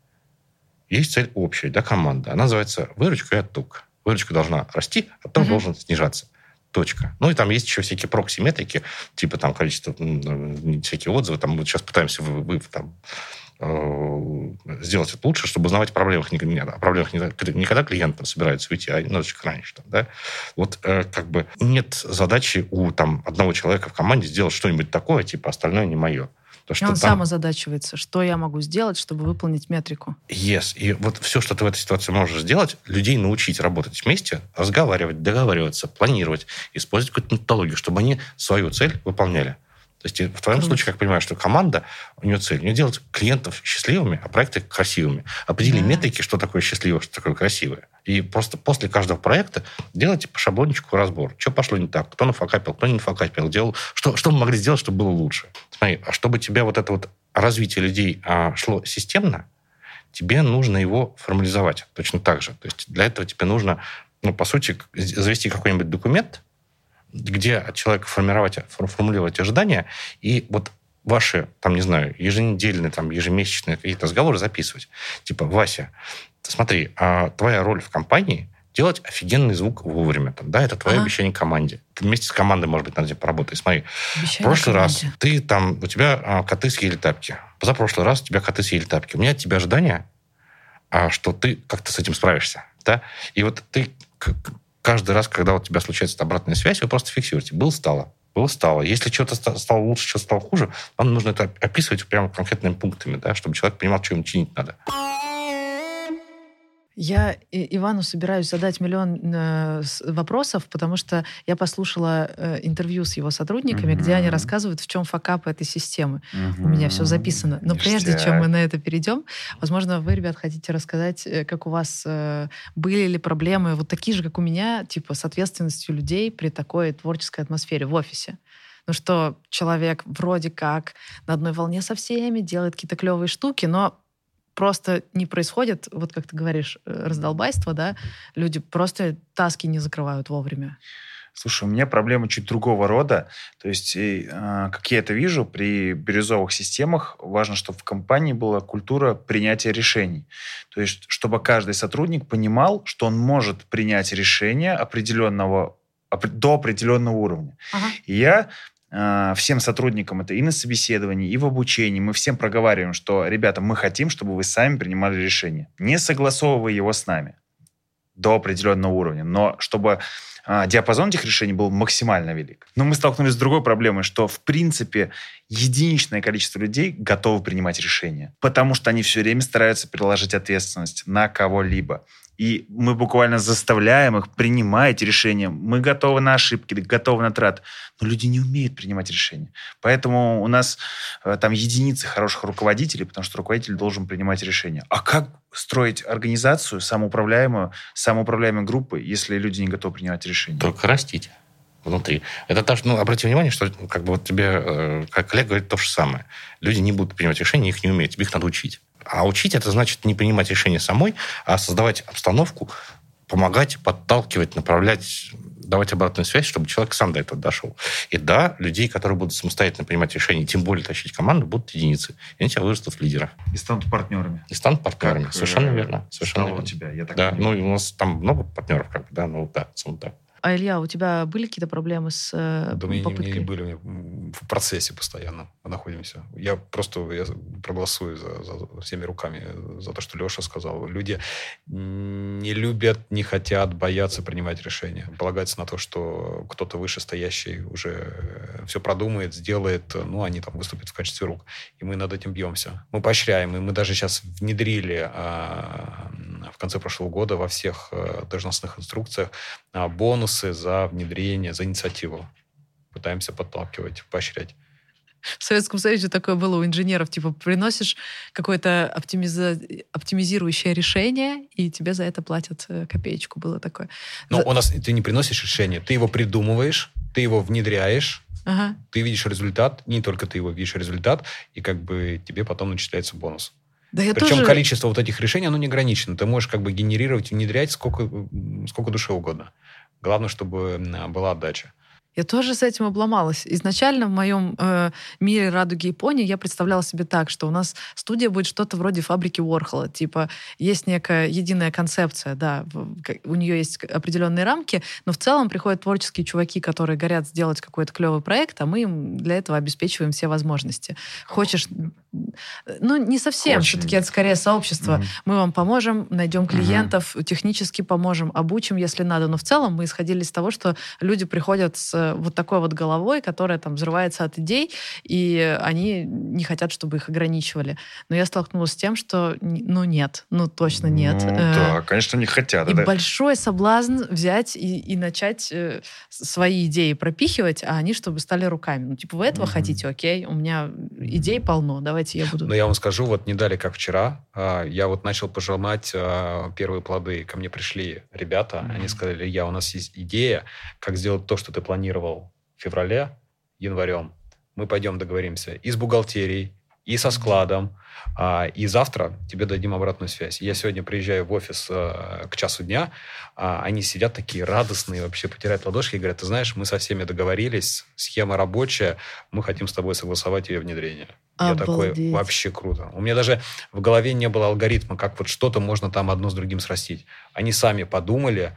D: Есть цель общая для команды. Она называется выручка и отток. Выручка должна расти, отток угу. должен снижаться. Точка. Ну и там есть еще всякие прокси-метрики, типа там количество, всякие отзывы. Там мы сейчас пытаемся вы, вы, там, э, сделать это лучше, чтобы узнавать о проблемах. О проблемах не, когда клиент собирается уйти, а немножечко раньше. Там, да? Вот э, как бы нет задачи у там, одного человека в команде сделать что-нибудь такое, типа остальное не мое.
A: То, что и он там... сам озадачивается, что я могу сделать, чтобы выполнить метрику.
D: Yes. И вот все, что ты в этой ситуации можешь сделать, людей научить работать вместе, разговаривать, договариваться, планировать, использовать какую-то методологию, чтобы они свою цель выполняли. То есть в твоем случае, как понимаешь, что команда, у нее цель, у нее делать клиентов счастливыми, а проекты красивыми. Определи да. метрики, что такое счастливое, что такое красивое. И просто после каждого проекта делайте по шаблончику разбор. Что пошло не так, кто нафакапил, кто не нафакапил, делал, что, что мы могли сделать, чтобы было лучше. Смотри, а чтобы тебя вот это вот развитие людей а, шло системно, тебе нужно его формализовать точно так же. То есть для этого тебе нужно, ну, по сути, завести какой-нибудь документ, где от человека формировать, формулировать ожидания, и вот ваши, там, не знаю, еженедельные, там, ежемесячные какие-то разговоры записывать. Типа, Вася, смотри, а твоя роль в компании делать офигенный звук вовремя. Там, да, это твое ага. обещание команде. Ты вместе с командой, может быть, над этим поработать. Смотри, обещание в прошлый команде. раз ты там, у тебя а, коты съели тапки. Позапрошлый раз у тебя коты съели тапки. У меня от тебя ожидания, а, что ты как-то с этим справишься. Да? И вот ты каждый раз, когда у тебя случается обратная связь, вы просто фиксируете. Был, стало. Было, стало. Если что-то стало лучше, что-то стало хуже, вам нужно это описывать прямо конкретными пунктами, да, чтобы человек понимал, что ему чинить надо.
A: Я Ивану собираюсь задать миллион э, вопросов, потому что я послушала э, интервью с его сотрудниками, угу. где они рассказывают, в чем факап этой системы. Угу. У меня все записано. Но Ништяк. прежде чем мы на это перейдем, возможно, вы, ребят, хотите рассказать, э, как у вас были ли проблемы вот такие же, как у меня, типа с ответственностью людей при такой творческой атмосфере в офисе. Ну что человек вроде как на одной волне со всеми, делает какие-то клевые штуки, но просто не происходит, вот как ты говоришь, э, раздолбайство, да, люди просто таски не закрывают вовремя.
B: Слушай, у меня проблема чуть другого рода. То есть, э, как я это вижу, при бирюзовых системах важно, чтобы в компании была культура принятия решений. То есть, чтобы каждый сотрудник понимал, что он может принять решение определенного до определенного уровня. Ага. И я а, всем сотрудникам это и на собеседовании, и в обучении. Мы всем проговариваем, что, ребята, мы хотим, чтобы вы сами принимали решение, не согласовывая его с нами до определенного уровня, но чтобы а, диапазон этих решений был максимально велик. Но мы столкнулись с другой проблемой, что, в принципе, единичное количество людей готовы принимать решения, потому что они все время стараются переложить ответственность на кого-либо. И мы буквально заставляем их принимать решения. Мы готовы на ошибки, готовы на трат. Но люди не умеют принимать решения. Поэтому у нас э, там единицы хороших руководителей, потому что руководитель должен принимать решения. А как строить организацию самоуправляемую, самоуправляемой группы, если люди не готовы принимать решения?
D: Только растить внутри. Это даже, ну, обрати внимание, что как бы вот тебе, э, как коллега говорит то же самое. Люди не будут принимать решения, их не умеют, тебе их надо учить. А учить это значит не принимать решения самой, а создавать обстановку, помогать, подталкивать, направлять, давать обратную связь, чтобы человек сам до этого дошел. И да, людей, которые будут самостоятельно принимать решения, тем более тащить команду, будут единицы. И они тебя вырастут в лидеров.
B: И станут партнерами.
D: И станут партнерами. Как, совершенно верно. Совершенно верно.
B: у тебя, я так
D: Да, понимаю. ну, у нас там много партнеров, как бы, да, ну, да, сам так.
A: А, Илья, у тебя были какие-то проблемы с
C: э, Да, попыткой? не, не были. В процессе постоянно находимся. Я просто я проголосую за, за всеми руками за то, что Леша сказал. Люди не любят, не хотят, боятся принимать решения. Полагаются на то, что кто-то вышестоящий уже все продумает, сделает, ну, они там выступят в качестве рук. И мы над этим бьемся. Мы поощряем, и мы даже сейчас внедрили а, в конце прошлого года во всех а, должностных инструкциях а, бонусы за внедрение, за инициативу. Пытаемся подталкивать, поощрять.
A: В Советском Союзе такое было у инженеров. Типа, приносишь какое-то оптимиза... оптимизирующее решение, и тебе за это платят э, копеечку. Было такое.
C: Но за... у нас ты не приносишь решение, ты его придумываешь, ты его внедряешь, ага. ты видишь результат, не только ты его видишь результат, и как бы тебе потом начисляется бонус.
A: Да я
C: Причем
A: тоже...
C: количество вот этих решений, оно не ограничено. Ты можешь как бы генерировать, внедрять сколько, сколько душе угодно. Главное, чтобы была отдача.
A: Я тоже с этим обломалась. Изначально в моем э, мире радуги Японии я представляла себе так, что у нас студия будет что-то вроде фабрики Уорхола. Типа есть некая единая концепция, да, у нее есть определенные рамки, но в целом приходят творческие чуваки, которые горят сделать какой-то клевый проект, а мы им для этого обеспечиваем все возможности. Хочешь ну, не совсем. Все-таки это скорее сообщество. Mm-hmm. Мы вам поможем, найдем клиентов, mm-hmm. технически поможем, обучим, если надо. Но в целом мы исходили из того, что люди приходят с вот такой вот головой, которая там взрывается от идей, и они не хотят, чтобы их ограничивали. Но я столкнулась с тем, что ну нет, ну точно нет.
B: Ну, да, конечно, не хотят.
A: И
B: да.
A: большой соблазн взять и, и начать э, свои идеи пропихивать, а они чтобы стали руками. Ну, типа, вы этого
B: Мгм.
A: хотите, окей, у меня идей полно, давайте я буду.
C: Но я вам скажу, вот не дали, как вчера, а, я вот начал пожимать а, первые плоды. Ко мне пришли ребята,
B: Мгм.
C: они сказали, я, у нас есть идея, как сделать то, что ты планировал в феврале, январем. Мы пойдем договоримся и с бухгалтерией, и со складом, а, и завтра тебе дадим обратную связь. Я сегодня приезжаю в офис а, к часу дня, а, они сидят такие радостные, вообще потирают ладошки и говорят, ты знаешь, мы со всеми договорились, схема рабочая, мы хотим с тобой согласовать ее внедрение. Я такой,
A: Обалдеть.
C: вообще круто. У меня даже в голове не было алгоритма, как вот что-то можно там одно с другим срастить. Они сами подумали,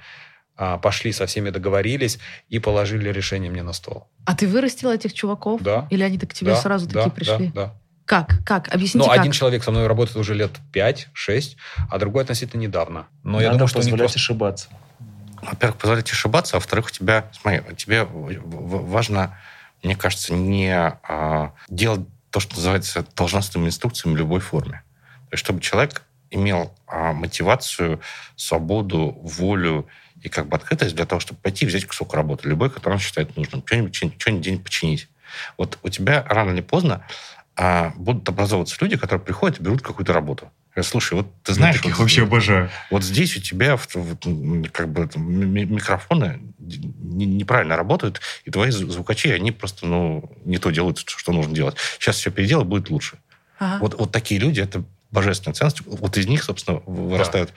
C: пошли со всеми договорились и положили решение мне на стол.
A: А ты вырастил этих чуваков?
C: Да.
A: Или они так к тебе
C: Да,
A: сразу
C: да,
A: такие пришли?
C: Да, да.
A: Как? Как? Объясните,
C: Ну,
A: как.
C: один человек со мной работает уже лет 5-6, а другой относительно недавно. Но я
B: Надо
C: думаю, что
B: позволять
C: просто-
B: ошибаться.
D: Во-первых, позволить ошибаться, а во-вторых, у тебя, смотри, тебе важно, мне кажется, не а, делать то, что называется должностными инструкциями в любой форме. То есть, чтобы человек имел а, мотивацию, свободу, волю и как бы открытость для того, чтобы пойти и взять кусок работы, любой, который он считает нужным, что-нибудь, что-нибудь день починить. Вот у тебя рано или поздно а, будут образовываться люди, которые приходят и берут какую-то работу. Говорят, слушай, вот ты знаешь...
B: Я таких
D: вот-
B: вообще обожаю.
D: вот здесь у тебя вот, как бы микрофоны не- неправильно работают, и твои зву- звукачи, они просто ну, не то делают, что нужно делать. Сейчас все переделать будет лучше.
A: Ага.
D: Вот, вот такие люди, это божественная ценность. Вот из них, собственно, вырастают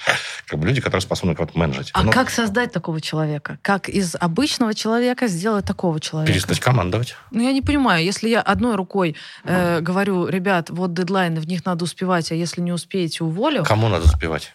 D: как бы люди, которые способны кого-то менеджить.
A: А
D: Но
A: как создать такого человека? Как из обычного человека сделать такого человека?
D: перестать командовать.
A: Ну, я не понимаю, если я одной рукой э, говорю, ребят, вот дедлайны, в них надо успевать, а если не успеете, уволю,
D: Кому надо успевать?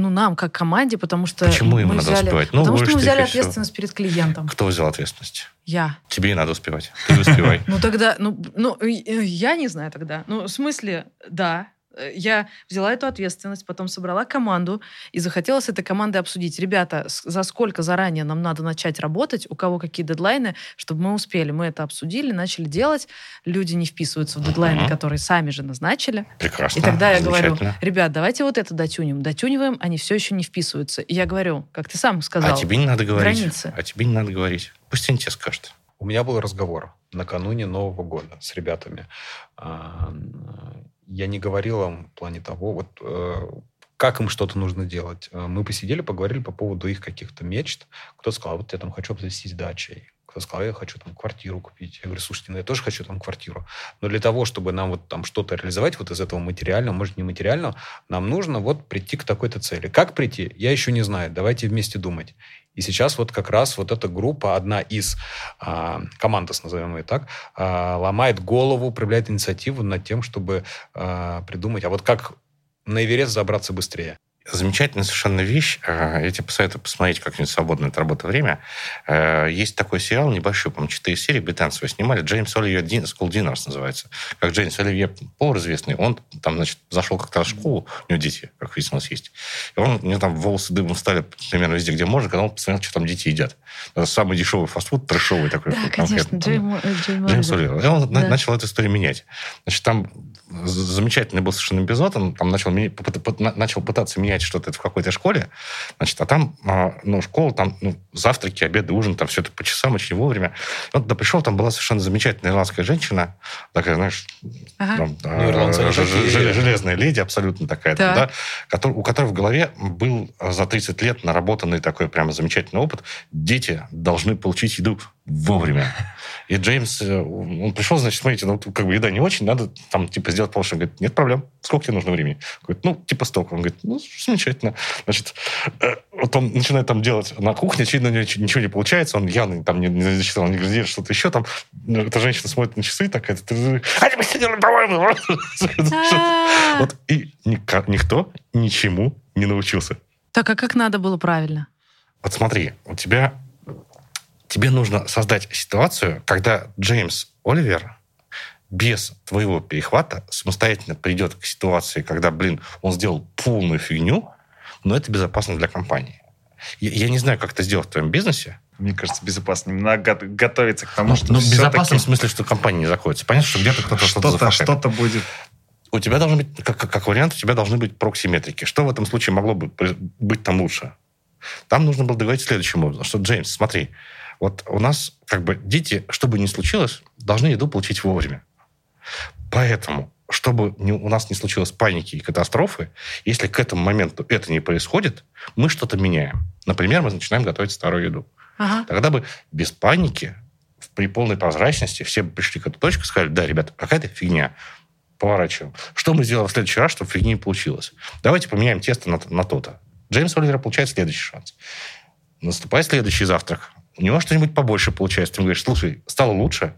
A: ну, нам, как команде, потому что
D: Почему им
A: мы
D: надо
A: взяли...
D: успевать? Ну,
A: потому что мы взяли ответственность перед клиентом.
D: Кто взял ответственность?
A: Я.
D: Тебе и надо успевать. Ты успевай.
A: Ну, тогда, ну, ну, э, я не знаю тогда. Ну, в смысле, да, я взяла эту ответственность, потом собрала команду и захотела с этой командой обсудить, ребята, за сколько заранее нам надо начать работать, у кого какие дедлайны, чтобы мы успели. Мы это обсудили, начали делать. Люди не вписываются в дедлайны, которые сами же назначили.
D: Прекрасно.
A: И тогда я говорю, ребят, давайте вот это дотюним. Дотюниваем, они все еще не вписываются. И я говорю, как ты сам сказал,
D: А тебе не надо говорить.
A: границы.
D: А тебе не надо говорить. Пусть они тебе скажут.
C: У меня был разговор накануне Нового года с ребятами. Я не говорил им в плане того, вот э, как им что-то нужно делать. Э, Мы посидели, поговорили по поводу их каких-то мечт. Кто сказал, вот я там хочу обзавестись дачей. Кто сказал, я хочу там квартиру купить. Я говорю, слушайте, ну я тоже хочу там квартиру. Но для того, чтобы нам вот там что-то реализовать вот из этого материального, может, не материального, нам нужно вот прийти к такой-то цели. Как прийти, я еще не знаю. Давайте вместе думать. И сейчас вот как раз вот эта группа, одна из а, командос, назовем ее так, а, ломает голову, проявляет инициативу над тем, чтобы а, придумать, а вот как на Эверест забраться быстрее.
D: Замечательная совершенно вещь. Э, Я тебе посоветую посмотреть как-нибудь свободное от работы время. Э, Есть такой сериал небольшой, по-моему, четыре серии британцы его снимали. Джеймс Оливье Дин, School Dinners называется. Как Джеймс Оливье, повар известный, он там, значит, зашел как-то в школу, у него дети, как выяснилось, есть. И он, у него там волосы дымом стали примерно везде, где можно, когда он посмотрел, что там дети едят. Это самый дешевый фастфуд, трэшовый такой.
A: Да, конечно, Джейм, Джейм
D: Джеймс.
A: Оливер.
D: И он
A: Да.
D: начал эту историю менять. Значит, там замечательный был совершенно эпизод. Он там начал, начал пытаться менять что-то в какой-то школе. Значит, а там, а, ну, школа, там, ну, завтраки, обеды, ужин, там все это по часам, очень вовремя. И Он туда пришел, там была совершенно замечательная ирландская женщина, такая, знаешь,
A: Ага.
D: там,
C: Ну,
D: э, ж- ж- железная леди абсолютно такая, там,
A: Так.
D: да, который- у которой в голове был э, за 30 лет наработанный такой прямо замечательный опыт. Дети должны получить еду вовремя. И Джеймс, э, он пришел, значит, смотрите, ну, как бы еда не очень, надо там, типа, сделать. Он говорит, нет проблем. Сколько тебе нужно времени? Говорит, ну, типа столько. Он говорит, ну, замечательно. Значит, э, вот он начинает там делать на кухне, очевидно, у него ничего не получается, он явно там не, не зачитал, говорит, что-то еще там. Эта женщина смотрит на часы такая, а тебе сидели, по-моему. Вот и никто ничему не научился.
A: Так, а как надо было правильно?
D: Вот смотри, у тебя... Тебе нужно создать ситуацию, когда Джеймс Оливер без твоего перехвата самостоятельно придет к ситуации, когда, блин, он сделал полную фигню, но это безопасно для компании. Я, я не знаю, как это сделать в твоем бизнесе.
B: Мне кажется, безопасно именно готовиться к тому,
D: ну,
B: что
D: Ну, безопасно в смысле, что компания не заходится. Понятно, что где-то кто-то что-то
B: Что-то, что-то будет
D: у тебя должны быть, как, как вариант, у тебя должны быть проксиметрики. Что в этом случае могло бы быть там лучше? Там нужно было договориться следующим образом, что, Джеймс, смотри, вот у нас как бы дети, что бы ни случилось, должны еду получить вовремя. Поэтому, чтобы не, у нас не случилось паники и катастрофы, если к этому моменту это не происходит, мы что-то меняем. Например, мы начинаем готовить старую еду. Ага. Тогда бы без паники, при полной прозрачности, все пришли к этой точке и сказали, да, ребята, какая-то фигня поворачиваем. Что мы сделаем в следующий раз, чтобы фигни не получилось? Давайте поменяем тесто на, на то-то. Джеймс Оливер получает следующий шанс. Наступает следующий завтрак. У него что-нибудь побольше получается. Ты говоришь, слушай, стало лучше?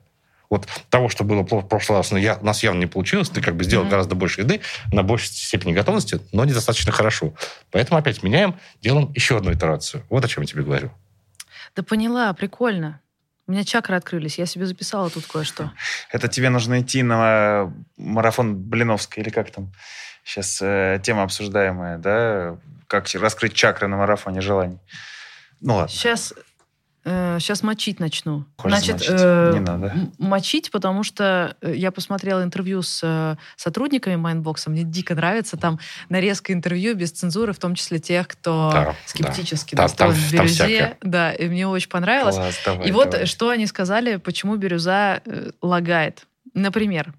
D: Вот того, что было в прошлый раз, но я, у нас явно не получилось. Ты как бы сделал mm-hmm. гораздо больше еды, на большей степени готовности, но недостаточно хорошо. Поэтому опять меняем, делаем еще одну итерацию. Вот о чем я тебе говорю.
A: Да поняла, прикольно. У меня чакры открылись, я себе записала тут кое-что.
B: Это тебе нужно идти на марафон Блиновской, или как там сейчас э, тема обсуждаемая, да? Как раскрыть чакры на марафоне желаний. Ну ладно.
A: Сейчас Сейчас э, мочить начну.
B: Хочешь Значит, э, не надо.
A: мочить, потому что э, я посмотрела интервью с э, сотрудниками Mindbox а, мне дико нравится, там нарезка интервью без цензуры, в том числе тех, кто да, скептически да. настроен там, в бирюзе. да, и мне очень понравилось. Класс, давай, и вот давай. что они сказали, почему бирюза лагает. Например,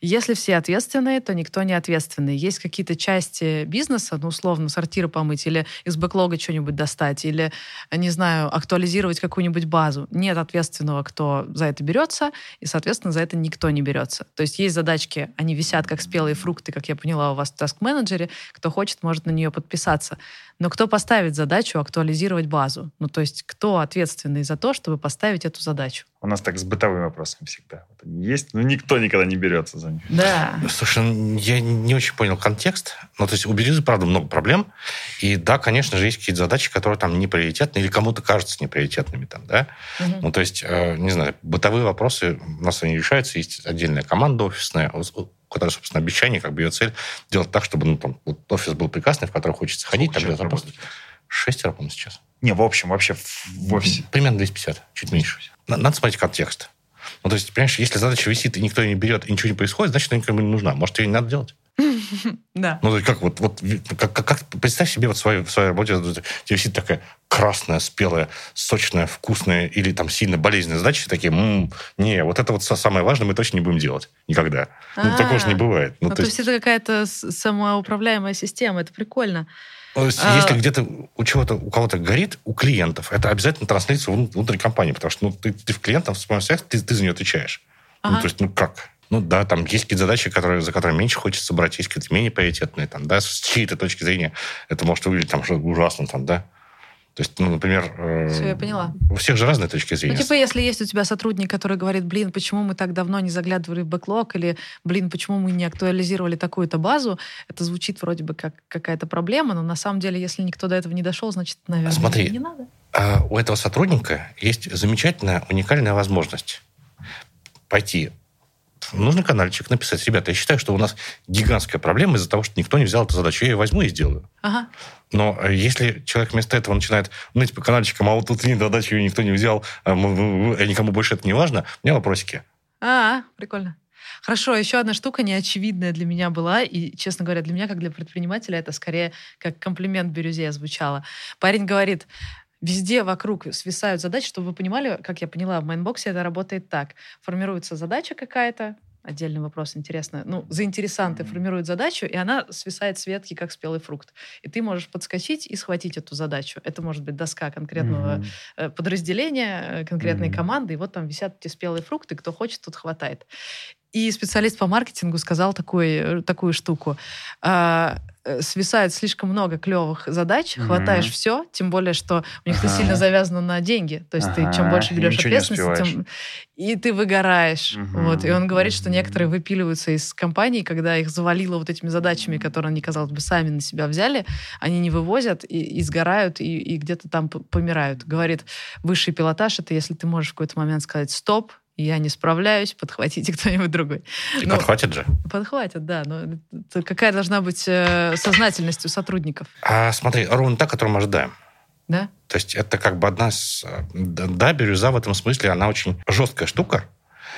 A: если все ответственные, то никто не ответственный. Есть какие-то части бизнеса, ну, условно, сортиры помыть, или из бэклога что-нибудь достать, или, не знаю, актуализировать какую-нибудь базу. Нет ответственного, кто за это берется, и, соответственно, за это никто не берется. То есть есть задачки, они висят как спелые фрукты, как я поняла у вас в таск-менеджере. Кто хочет, может на нее подписаться. Но кто поставит задачу актуализировать базу? Ну, то есть кто ответственный за то, чтобы поставить эту задачу?
B: У нас так с бытовыми вопросами всегда. Вот они есть, но никто никогда не берется за них.
A: Да.
D: Слушай, я не очень понял контекст. Ну, то есть у Березы, правда, много проблем. И да, конечно же, есть какие-то задачи, которые там не приоритетны или кому-то кажутся неприоритетными. Там, да? Угу. Ну, то есть, э, не знаю, бытовые вопросы у нас они решаются. Есть отдельная команда офисная, которая, собственно, обещание, как бы ее цель делать так, чтобы ну, там, вот офис был прекрасный, в который хочется ходить, там работать. Шестеро, по-моему, сейчас.
B: Не, в общем, вообще в офисе.
D: Примерно 250, чуть меньше. Надо смотреть контекст. Ну, то есть, понимаешь, если задача висит, и никто ее не берет, и ничего не происходит, значит, она никому не нужна. Может, ее не надо делать?
A: Да.
D: Ну, как вот, вот как, как, представь себе вот в своей, в своей работе, тебе висит такая красная, спелая, сочная, вкусная или там сильно болезненная задача, такие, м-м, не, вот это вот самое важное мы точно не будем делать никогда. Ну, такого же не бывает.
A: Ну, то есть это какая-то самоуправляемая система, это прикольно.
D: Если а... где-то у чего-то, у кого-то горит, у клиентов, это обязательно транслируется внутрь компании, потому что ну, ты, ты в клиентов, в ты, ты за нее отвечаешь. Ну, ага. Ну, то есть, ну как? Ну да, там есть какие-то задачи, которые, за которые меньше хочется брать, есть какие-то менее приоритетные, там, да, с чьей-то точки зрения это может выглядеть там что-то ужасно, там, да. То есть, ну, например...
A: Э, Все, я поняла.
D: У всех же разные точки зрения.
A: Ну, типа, если есть у тебя сотрудник, который говорит, блин, почему мы так давно не заглядывали в бэклог, или, блин, почему мы не актуализировали такую-то базу, это звучит вроде бы как какая-то проблема, но на самом деле, если никто до этого не дошел, значит, наверное,
D: Смотри,
A: не надо.
D: А у этого сотрудника есть замечательная, уникальная возможность пойти нужно каналчик написать. Ребята, я считаю, что у нас гигантская проблема из-за того, что никто не взял эту задачу. Я ее возьму и сделаю.
A: Ага.
D: Но э, если человек вместо этого начинает, ну, типа, каналчиком, а вот тут нет задачи, ее никто не взял, а никому больше это не важно, у меня вопросики.
A: А, прикольно. Хорошо, еще одна штука неочевидная для меня была, и, честно говоря, для меня, как для предпринимателя, это скорее как комплимент бирюзе звучало. Парень говорит, Везде вокруг свисают задачи, чтобы вы понимали, как я поняла, в Mindbox е это работает так. Формируется задача какая-то, отдельный вопрос, интересно. Ну, заинтересанты mm-hmm. формируют задачу, и она свисает с ветки, как спелый фрукт. И ты можешь подскочить и схватить эту задачу. Это может быть доска конкретного mm-hmm. подразделения, э, конкретной mm-hmm. команды, и вот там висят эти спелые фрукты, кто хочет, тот хватает. И специалист по маркетингу сказал такой, такую штуку. Э, свисает слишком много клевых задач, mm-hmm. хватаешь все, тем более, что у них ага. сильно завязано на деньги. То есть ага. ты чем больше берешь ответственности, тем и ты выгораешь. Mm-hmm. Вот. И он говорит, что некоторые выпиливаются из компаний, когда их завалило вот этими задачами, которые они, казалось бы, сами на себя взяли, они не вывозят и, и сгорают, и, и где-то там помирают. Говорит, высший пилотаж — это если ты можешь в какой-то момент сказать «стоп», я не справляюсь, подхватите кто-нибудь другой.
D: И но, подхватят же.
A: Подхватят, да. Но какая должна быть э, сознательность у сотрудников?
D: А, смотри, ровно та, которую мы ожидаем.
A: Да?
D: То есть это как бы одна из... Да, бирюза в этом смысле, она очень жесткая штука,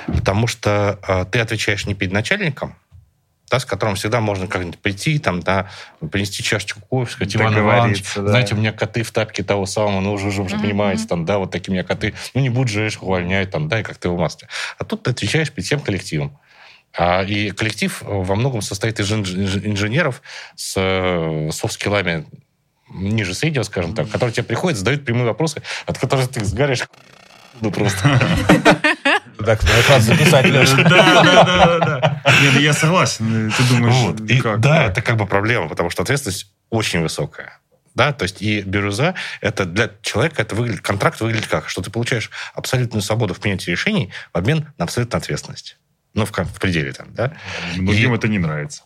D: потому что э, ты отвечаешь не перед начальником, да, с которым всегда можно как-нибудь прийти, там, да, принести чашечку кофе, сказать, Иван Иванович, да. знаете, у меня коты в тапке того самого, ну, уже, уже mm-hmm. понимаете, там, да, вот такие у меня коты, ну, не будешь же увольнять, там, да, и как ты в маске. А тут ты отвечаешь перед всем коллективом. А, и коллектив во многом состоит из инженеров с э, софт-скиллами ниже среднего, скажем так, которые тебе приходят, задают прямые вопросы, от которых ты сгаришь ну просто.
C: Так, надо записать, Леша.
B: Да, да, да, да. Нет, ну я согласен. Ты думаешь?
D: Да, это как бы проблема, потому что ответственность очень высокая. Да, то есть и бирюза, это для человека, это выглядит, контракт выглядит как? Что ты получаешь абсолютную свободу в принятии решений в обмен на абсолютную ответственность. Ну, в, в пределе там, да.
B: Многим и это не нравится.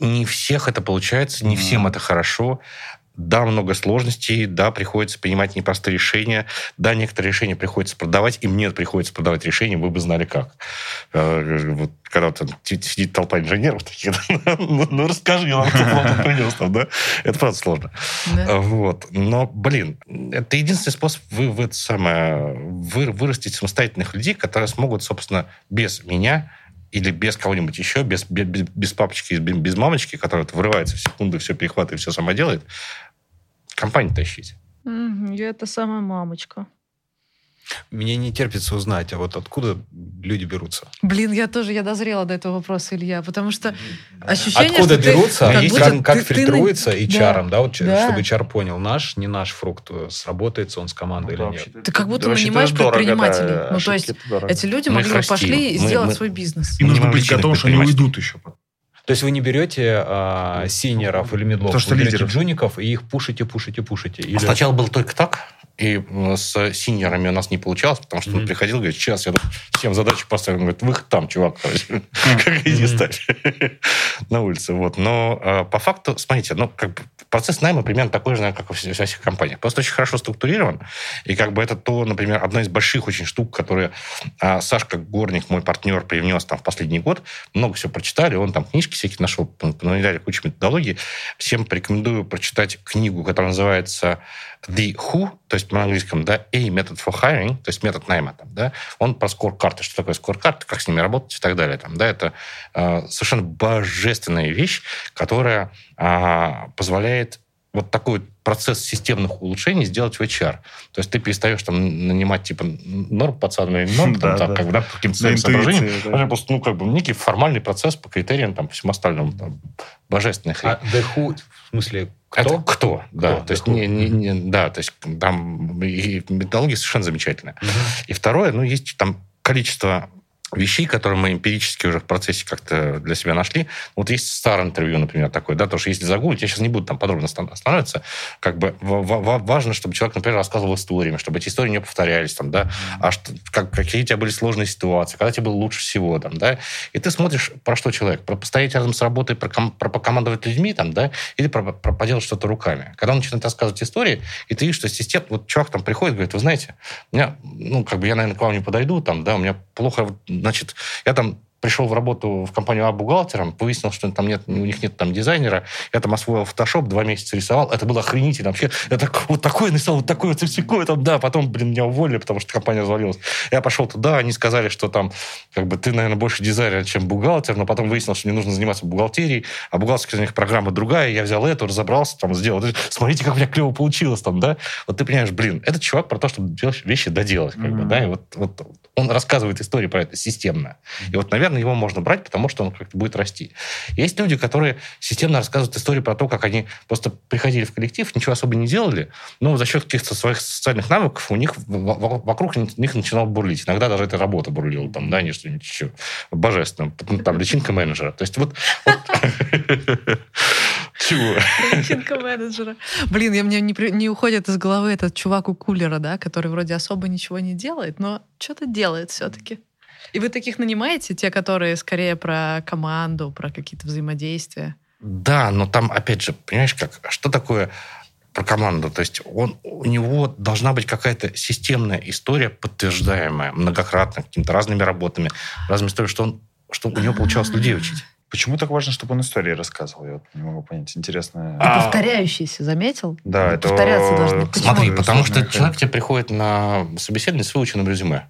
D: Не всех это получается, не mm. всем это хорошо. Да, много сложностей, да, приходится принимать непростые решения, да, некоторые решения приходится продавать, и мне приходится продавать решения, вы бы знали как. Э, вот когда там сидит толпа инженеров таких, ну, ну расскажи нам, кто вам принес там, да? Это правда сложно. Да. Вот. Но, блин, это единственный способ вы, вы, это самое, вы, вырастить самостоятельных людей, которые смогут, собственно, без меня или без кого-нибудь еще, без, без, без папочки, без, мамочки, которая вырывается в секунду, все перехватывает, все сама делает, компанию тащить.
A: Mm, я это самая мамочка.
C: Мне не терпится узнать, а вот откуда люди берутся?
A: Блин, я тоже, я дозрела до этого вопроса, Илья, потому что ощущение,
C: Откуда
A: что
C: берутся,
A: ты,
C: как, как, как ты, фильтруется
A: ты...
C: HR, да, да, вот, да. чтобы HR понял, наш, не наш фрукт, сработается он с командой ну, или нет.
A: Ты как будто да, нанимаешь предпринимателей. Да, ну, то есть эти люди мы могли бы пошли и сделать мы, свой бизнес.
B: И нужно быть готовым, что они уйдут еще потом.
C: То есть вы не берете а, синеров или медлов, вы берете лидеров. джуников и их пушите, пушите, пушите. Или...
D: А сначала был только так, и с синьорами у нас не получалось, потому что mm-hmm. он приходил, говорит, сейчас я всем задачу поставил. Он говорит, выход там, чувак, как иди ставь на улице. Вот. Но а, по факту, смотрите, ну, как бы процесс найма примерно такой же, как и во всех компаниях. Просто очень хорошо структурирован. И как бы это то, например, одна из больших очень штук, которые а, Сашка Горник, мой партнер, привнес там в последний год. Много всего прочитали. Он там книжки всякие нашел, понавидали кучу методологий. Всем порекомендую прочитать книгу, которая называется The Who, то есть на английском, да, A Method for Hiring, то есть метод найма, там, да, он про скор-карты, что такое скор-карты, как с ними работать и так далее. Там, да, это э, совершенно божественная вещь, которая э, позволяет вот такой процесс системных улучшений сделать в HR. То есть ты перестаешь там нанимать типа норм пацаны или норм, там, да, там, да. Как, да, по каким-то своим соображениям. Да. Просто, ну, как бы некий формальный процесс по критериям, там, по всем остальным. Там, божественная хрень. А
C: the who, в смысле, кто?
D: Это кто, да. Кто? То есть, не, не, не, да, то есть там и методология совершенно замечательная. Угу. И второе, ну, есть там количество вещей, которые мы эмпирически уже в процессе как-то для себя нашли. Вот есть старое интервью, например, такое, да, то, что если загуглить, я сейчас не буду там подробно останавливаться, как бы важно, чтобы человек, например, рассказывал историями, чтобы эти истории не повторялись, там, да, а что, как, какие у тебя были сложные ситуации, когда тебе было лучше всего, там, да, и ты смотришь, про что человек, про постоять рядом с работой, про, ком, про покомандовать людьми, там, да, или про, про поделать что-то руками. Когда он начинает рассказывать истории, и ты видишь, что система, вот чувак там приходит, говорит, вы знаете, меня, ну, как бы я, наверное, к вам не подойду, там, да, у меня плохо Значит, я там пришел в работу в компанию А бухгалтером, выяснил, что там нет, у них нет там дизайнера. Я там освоил Photoshop, два месяца рисовал. Это было охренительно. Вообще, я так, вот такое нарисовал, вот такое, вот всякое там, да. Потом, блин, меня уволили, потому что компания развалилась. Я пошел туда, они сказали, что там, как бы, ты, наверное, больше дизайнер, чем бухгалтер, но потом выяснил, что мне нужно заниматься бухгалтерией, а бухгалтерская у них программа другая. Я взял эту, разобрался, там, сделал. Смотрите, как у меня клево получилось там, да. Вот ты понимаешь, блин, этот чувак про то, чтобы вещи доделать, как mm-hmm. бы, да, и вот, вот он рассказывает историю про это системно. И вот, наверное, его можно брать, потому что он как-то будет расти. Есть люди, которые системно рассказывают историю про то, как они просто приходили в коллектив, ничего особо не делали, но за счет каких-то своих социальных навыков у них вокруг них начинал бурлить. Иногда даже эта работа бурлила, там, да, не что-нибудь еще божественное. Там, личинка менеджера. То есть вот...
A: Чего? Личинка менеджера. Блин, я, мне не, не уходит из головы этот чувак у кулера, да, который вроде особо ничего не делает, но что-то делает все-таки. И вы таких нанимаете, те, которые скорее про команду, про какие-то взаимодействия?
D: Да, но там, опять же, понимаешь, как, что такое про команду? То есть он, у него должна быть какая-то системная история, подтверждаемая многократно какими-то разными работами, разными историями, что, он, что у него получалось людей учить.
B: Почему так важно, чтобы он истории рассказывал? Я вот не могу понять. Интересно.
A: А... Повторяющиеся, заметил?
B: Да, это...
A: Повторяться должны.
D: Почему? Смотри, потому что человек тебе приходит на собеседование с выученным резюме.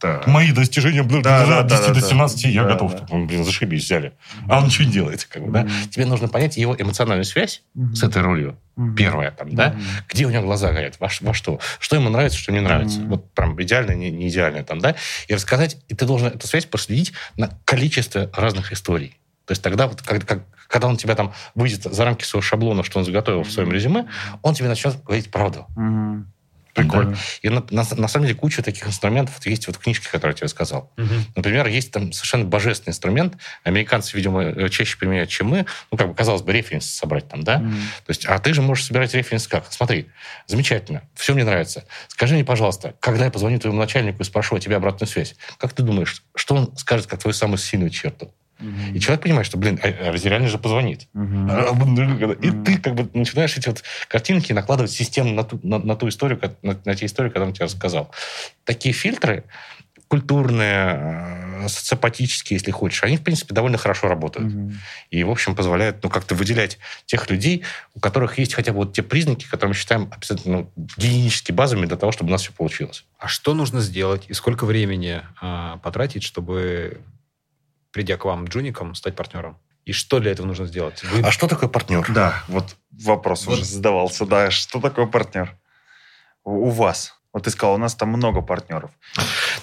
B: Да.
D: Мои достижения
B: Да,
D: от
B: да,
D: 10
B: да,
D: до
B: да.
D: 17, я
B: Да,
D: готов.
B: да.
D: Блин, зашибись, взяли. А он ничего не делает. Как бы, да?
B: Мгм.
D: Тебе нужно понять его эмоциональную связь с этой ролью.
B: Мгм.
D: Первое там, да?
B: Мгм.
D: Где у него глаза горят, во, во что? Что ему нравится, что не нравится.
B: Мгм.
D: Вот прям идеально, не, не идеально там, да? И рассказать, и ты должен эту связь проследить на количестве разных историй. То есть тогда, вот, как- как- когда он тебя там выйдет за рамки своего шаблона, что он заготовил в своем резюме, он тебе начнет говорить правду.
B: Мгм. Прикольно.
D: И на, на- на самом деле куча таких инструментов есть вот в книжке, которую я тебе сказал. Например, есть там совершенно божественный инструмент. Американцы, видимо, э, чаще применяют, чем мы. Ну, как бы, казалось бы, референс собрать там, да?
B: Мгм.
D: То есть, а ты же можешь собирать референс как? Смотри, замечательно, все мне нравится. Скажи мне, пожалуйста, когда я позвоню твоему начальнику и спрошу о тебе обратную связь, как ты думаешь, что он скажет как твою самую сильную черту?
B: Мгм.
D: И человек понимает, что, блин, а, а реально же позвонит.
B: Мгм.
D: И
B: Мгм.
D: ты как бы начинаешь эти вот картинки накладывать системно на ту, на, на ту историю, на, на те истории, которые он тебе рассказал. Такие фильтры культурные, э, социопатические, если хочешь, они, в принципе, довольно хорошо работают.
B: Мгм.
D: И, в общем, позволяют ну, как-то выделять тех людей, у которых есть хотя бы вот те признаки, которые мы считаем обязательно ну, гигиенически базовыми для того, чтобы у нас все получилось.
C: А что нужно сделать и сколько времени а, потратить, чтобы, придя к вам джуникам, стать партнером? И что для этого нужно сделать? Вы-
D: А что такое партнер?
B: Да, вот вопрос
C: Вот.
B: уже задавался. Да, что такое партнер? У вас. Вот ты сказал, у нас там много партнеров.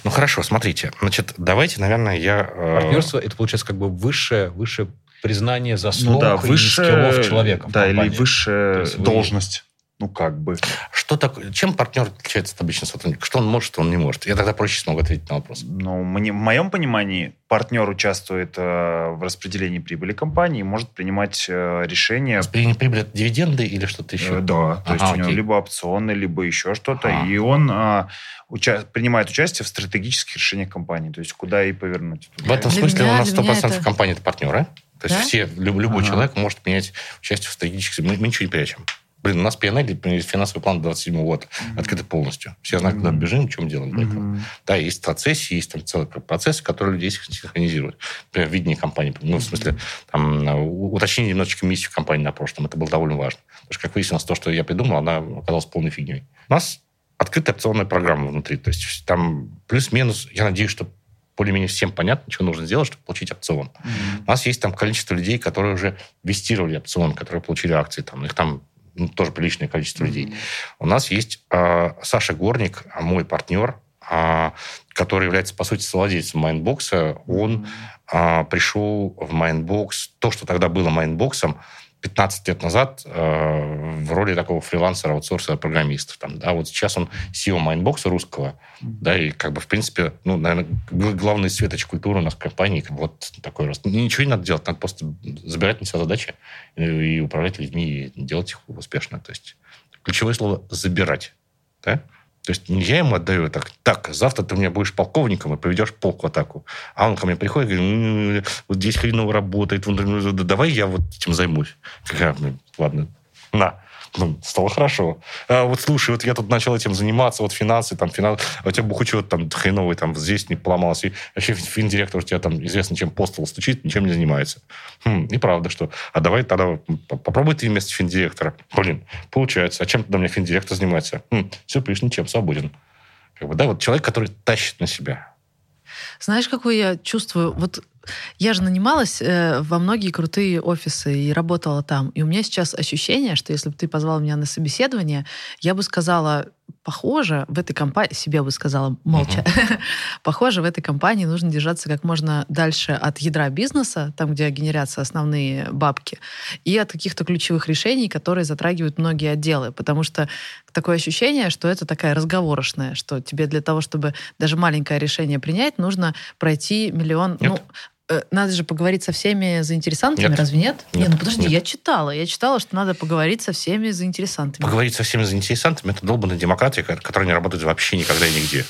D: Ну, хорошо, смотрите. Значит, давайте, наверное, я... э,
C: Партнерство это получается как бы высшее, высшее признание
B: Ну
C: заслуг
B: да,
C: и
B: высшая...
C: скиллов человека. в
B: Да, или высшая должность. Ну, как бы.
D: Что такое, чем партнер отличается от обычного сотрудника? Что он может, что он не может? Я тогда проще смогу ответить на вопрос.
B: Ну, мне, в моем понимании, партнер участвует э, в распределении прибыли компании и может принимать э, решения.
D: Распределение прибыли это дивиденды или что-то еще?
B: Э, да, то есть
D: Ага,
B: у него
D: окей.
B: либо опционы, либо еще что-то.
D: Ага.
B: И он а, уча- принимает участие в стратегических решениях компании. То есть куда и повернуть.
D: В этом
A: Для
D: смысле
A: меня-
D: у нас
A: для меня
D: 100%
A: это-
D: компании это партнеры. То есть
A: Да?
D: все, люб- любой
B: Ага.
D: человек может принять участие в стратегических... Мы, мы ничего не прячем. Блин, у нас PNL, финансовый план 27 года, открыт полностью. Все знают, куда
B: Мгм.
D: бежим, чем делаем.
B: Мгм.
D: Да, есть процессы, есть там целый процесс, который людей синхронизирует. Например, видение компании. Ну, в смысле, там, у- уточнение немножечко миссии компании на прошлом. Это было довольно важно. Потому что, как выяснилось, то, что я придумал, она оказалась полной фигней. У нас открытая опционная программа внутри. То есть там плюс-минус, я надеюсь, что более-менее всем понятно, что нужно сделать, чтобы получить опцион.
B: Мгм.
D: У нас есть там количество людей, которые уже инвестировали опцион, которые получили акции. Там, их там ну, тоже приличное количество людей. У нас есть э, Саша Горник, мой партнер, а, который является, по сути, совладельцем Mindbox а. Он а, пришел в Mindbox, то, что тогда было Mindbox ом, 15 лет назад э, в роли такого фрилансера, аутсорсера, программиста. Там, да, вот сейчас он CEO Mindbox а русского, да, и как бы, в принципе, ну, наверное, главный светоч культуры у нас в компании, как бы вот такой рост. Ничего не надо делать, надо просто забирать на себя задачи и, и управлять людьми, и делать их успешно. То есть ключевое слово «забирать». Да? То есть не я ему отдаю так, так, завтра ты у меня будешь полковником и поведешь полк в атаку. А он ко мне приходит и говорит, «М, вот здесь хреново работает, давай я вот этим займусь. Я, «Ну, ладно, на. Ну, стало хорошо. А вот слушай, вот я тут начал этим заниматься, вот финансы, там, финансы, а у тебя бухучет там хреновый, там, здесь не поломался. И вообще финдиректор у тебя там известно, чем постол стучит, ничем не занимается. Хм, и правда, что. А давай тогда попробуй ты вместо финдиректора. Блин, получается. А чем тогда меня финдиректор занимается? Хм, сюрприз, ничем, свободен. Как бы, да, вот человек, который тащит на себя.
A: Знаешь, какую я чувствую? Вот я же нанималась э, во многие крутые офисы и работала там. И у меня сейчас ощущение, что если бы ты позвал меня на собеседование, я бы сказала, похоже, в этой компании, себе бы сказала молча, похоже, в этой компании нужно держаться как можно дальше от ядра бизнеса, там, где генерятся основные бабки, и от каких-то ключевых решений, которые затрагивают многие отделы. Потому что такое ощущение, что это такая разговорочная, что тебе для того, чтобы даже маленькое решение принять, нужно пройти миллион...
D: Нет.
A: Ну, надо же поговорить со всеми заинтересантами,
D: Нет.
A: разве нет?
D: Нет.
A: Не, ну подожди,
D: Нет.
A: я читала. Я читала, что надо поговорить со всеми заинтересантами.
D: Поговорить со всеми заинтересантами – это долбанная демократия, ко- которая не работает вообще никогда и нигде.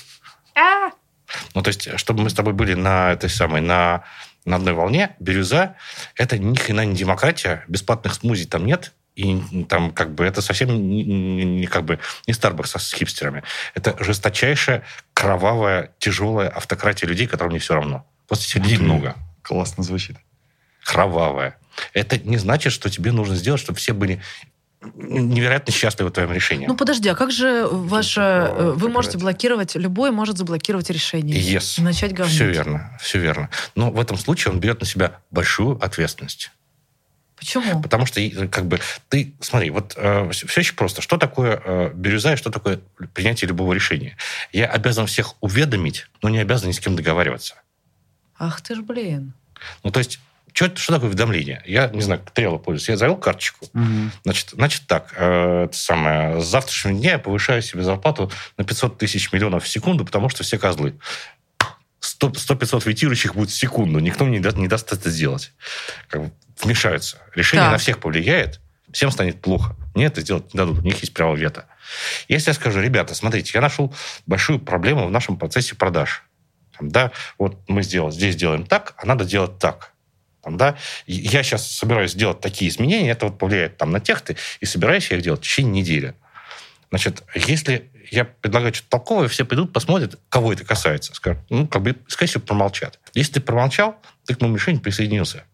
D: Ну, то есть, чтобы мы с тобой были на этой самой, на, на одной волне, бирюза – это ни хрена не демократия, бесплатных смузи там нет, и там как бы это совсем не, не- как бы не Starbucks с хипстерами. Это жесточайшая, кровавая, тяжелая автократия людей, которым не все равно. Просто этих людей много.
B: Классно звучит.
D: кровавая. Это не значит, что тебе нужно сделать, чтобы все были невероятно счастливы в твоем решении.
A: Ну подожди, а как же ваше... Э, вы можете блокировать, любой может заблокировать решение.
D: Yes.
A: И начать говнить.
D: Все верно, все верно. Но в этом случае он берет на себя большую ответственность.
A: Почему?
D: Потому что, как бы, ты, смотри, вот э, все, все очень просто. Что такое э, бирюза и что такое принятие любого решения? Я обязан всех уведомить, но не обязан ни с кем договариваться.
A: Ах ты ж, блин.
D: Ну, то есть, что, что такое уведомление? Я, не знаю, Трелло пользуюсь. Я завел карточку. Угу. Значит, значит так, э, это самое, с завтрашнего дня я повышаю себе зарплату на 500 тысяч миллионов в секунду, потому что все козлы. 100-500 ветирующих будет в секунду. Никто не, даст, не даст это сделать. Как бы вмешаются. Решение так. на всех повлияет, всем станет плохо. Мне это сделать не дадут. У них есть право вето. Если я скажу, ребята, смотрите, я нашел большую проблему в нашем процессе продаж. Там, да, вот мы сделали, здесь делаем так, а надо делать так. Там, да, я сейчас собираюсь сделать такие изменения, это вот повлияет там на техты, и собираюсь я их делать в течение недели. Значит, если я предлагаю что-то толковое, все придут, посмотрят, кого это касается. Скажут, ну, как бы, скорее всего, промолчат. Если ты промолчал, ты к моему решению присоединился.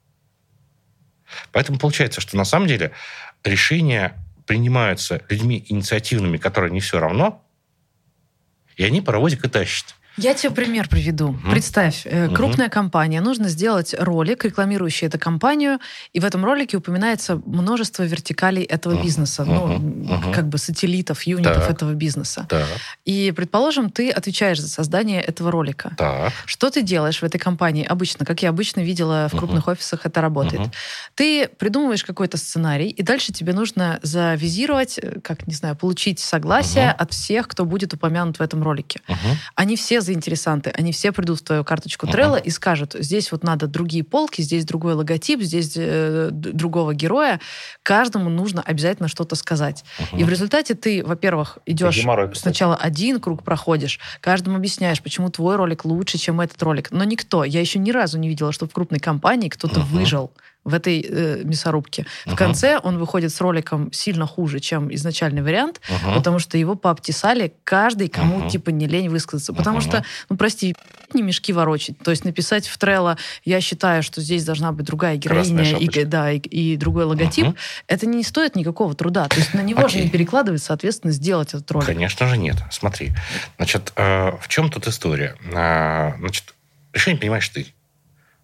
D: Поэтому получается, что на самом деле решения принимаются людьми инициативными, которые не все равно, и они паровозик и тащат.
A: Я тебе пример приведу. Mm. Представь, э, крупная mm-hmm. компания, нужно сделать ролик, рекламирующий эту компанию, и в этом ролике упоминается множество вертикалей этого mm-hmm. бизнеса, ну, mm-hmm. как бы сателлитов, юнитов так. этого бизнеса.
D: Так.
A: И, предположим, ты отвечаешь за создание этого ролика.
D: Так.
A: Что ты делаешь в этой компании обычно, как я обычно видела в крупных mm-hmm. офисах это работает? Mm-hmm. Ты придумываешь какой-то сценарий, и дальше тебе нужно завизировать, э, как, не знаю, получить согласие mm-hmm. от всех, кто будет упомянут в этом ролике. Mm-hmm. Они все заинтересанты, они все придут в твою карточку uh-huh. и скажут, здесь вот надо другие полки, здесь другой логотип, здесь э, другого героя. Каждому нужно обязательно что-то сказать. Uh-huh. И в результате ты, во-первых, идешь сначала один круг проходишь, каждому объясняешь, почему твой ролик лучше, чем этот ролик. Но никто, я еще ни разу не видела, что в крупной компании кто-то uh-huh. выжил в этой э, мясорубке. Uh-huh. В конце он выходит с роликом сильно хуже, чем изначальный вариант, uh-huh. потому что его пообтесали каждый, кому uh-huh. типа не лень высказаться. Потому uh-huh. что, ну прости, не мешки ворочить. То есть написать в Трелло, я считаю, что здесь должна быть другая героиня и, да, и, и другой логотип, uh-huh. это не стоит никакого труда. То есть на него okay. же не перекладывается ответственность сделать этот ролик.
D: Конечно же нет. Смотри, значит, э, в чем тут история? Э, значит, решение принимаешь ты.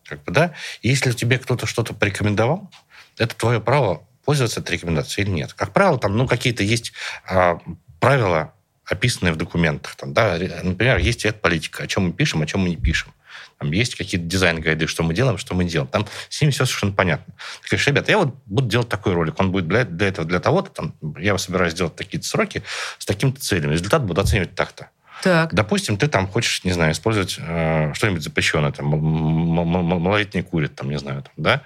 D: Как бы, да? И если тебе кто-то что-то порекомендовал, это твое право пользоваться этой рекомендацией или нет. Как правило, там, ну, какие-то есть а, правила, описанные в документах. Там, да, например, есть эта политика, о чем мы пишем, о чем мы не пишем. Там есть какие-то дизайн-гайды, что мы делаем, что мы делаем. Там с ними все совершенно понятно. Ты говоришь, ребята, я вот буду делать такой ролик, он будет для, для этого, для того-то, там, я собираюсь сделать такие-то сроки с такими-то целями. Результат буду оценивать так-то.
A: Так.
D: Допустим, ты там хочешь, не знаю, использовать э, что-нибудь запрещенное, там, малолетние курят, там, не знаю, там, да?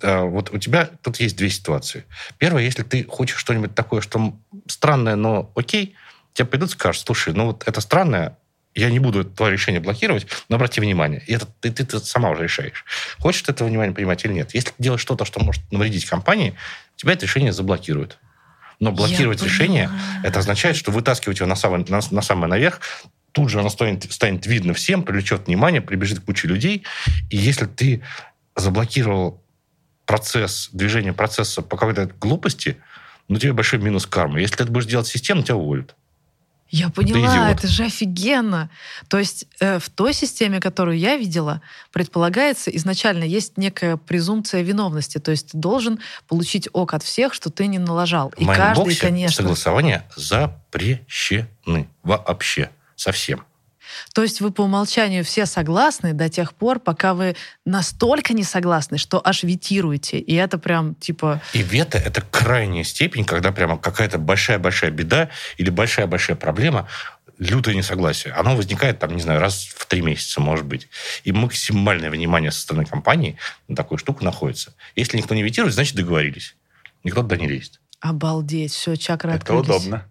D: Э, вот у тебя тут есть две ситуации. Первое, если ты хочешь что-нибудь такое, что странное, но окей, тебе придут и скажут, слушай, ну вот это странное, я не буду твое решение блокировать, но обрати внимание. И это ты, ты, ты сама уже решаешь. Хочешь ты этого внимания принимать или нет. Если ты делаешь что-то, что может навредить компании, тебя это решение заблокируют. Но блокировать решение, это означает, что вытаскивать его на самое, на, на самое наверх, тут же оно станет, станет видно всем, привлечет внимание, прибежит куча людей. И если ты заблокировал процесс, движение процесса по какой-то глупости, ну, тебе большой минус кармы. Если ты это будешь делать системно, тебя уволят.
A: Я поняла, это же офигенно. То есть э, в той системе, которую я видела, предполагается изначально есть некая презумпция виновности. То есть ты должен получить ок от всех, что ты не налажал.
D: И каждый, конечно... согласования запрещены вообще совсем.
A: То есть вы по умолчанию все согласны до тех пор, пока вы настолько не согласны, что аж ветируете. И это прям типа...
D: И вето — это крайняя степень, когда прямо какая-то большая-большая беда или большая-большая проблема, лютое несогласие. Оно возникает, там, не знаю, раз в три месяца, может быть. И максимальное внимание со стороны компании на такую штуку находится. Если никто не ветирует, значит договорились. Никто туда не лезет.
A: Обалдеть, все, чакры
B: Это
A: открылись.
B: удобно.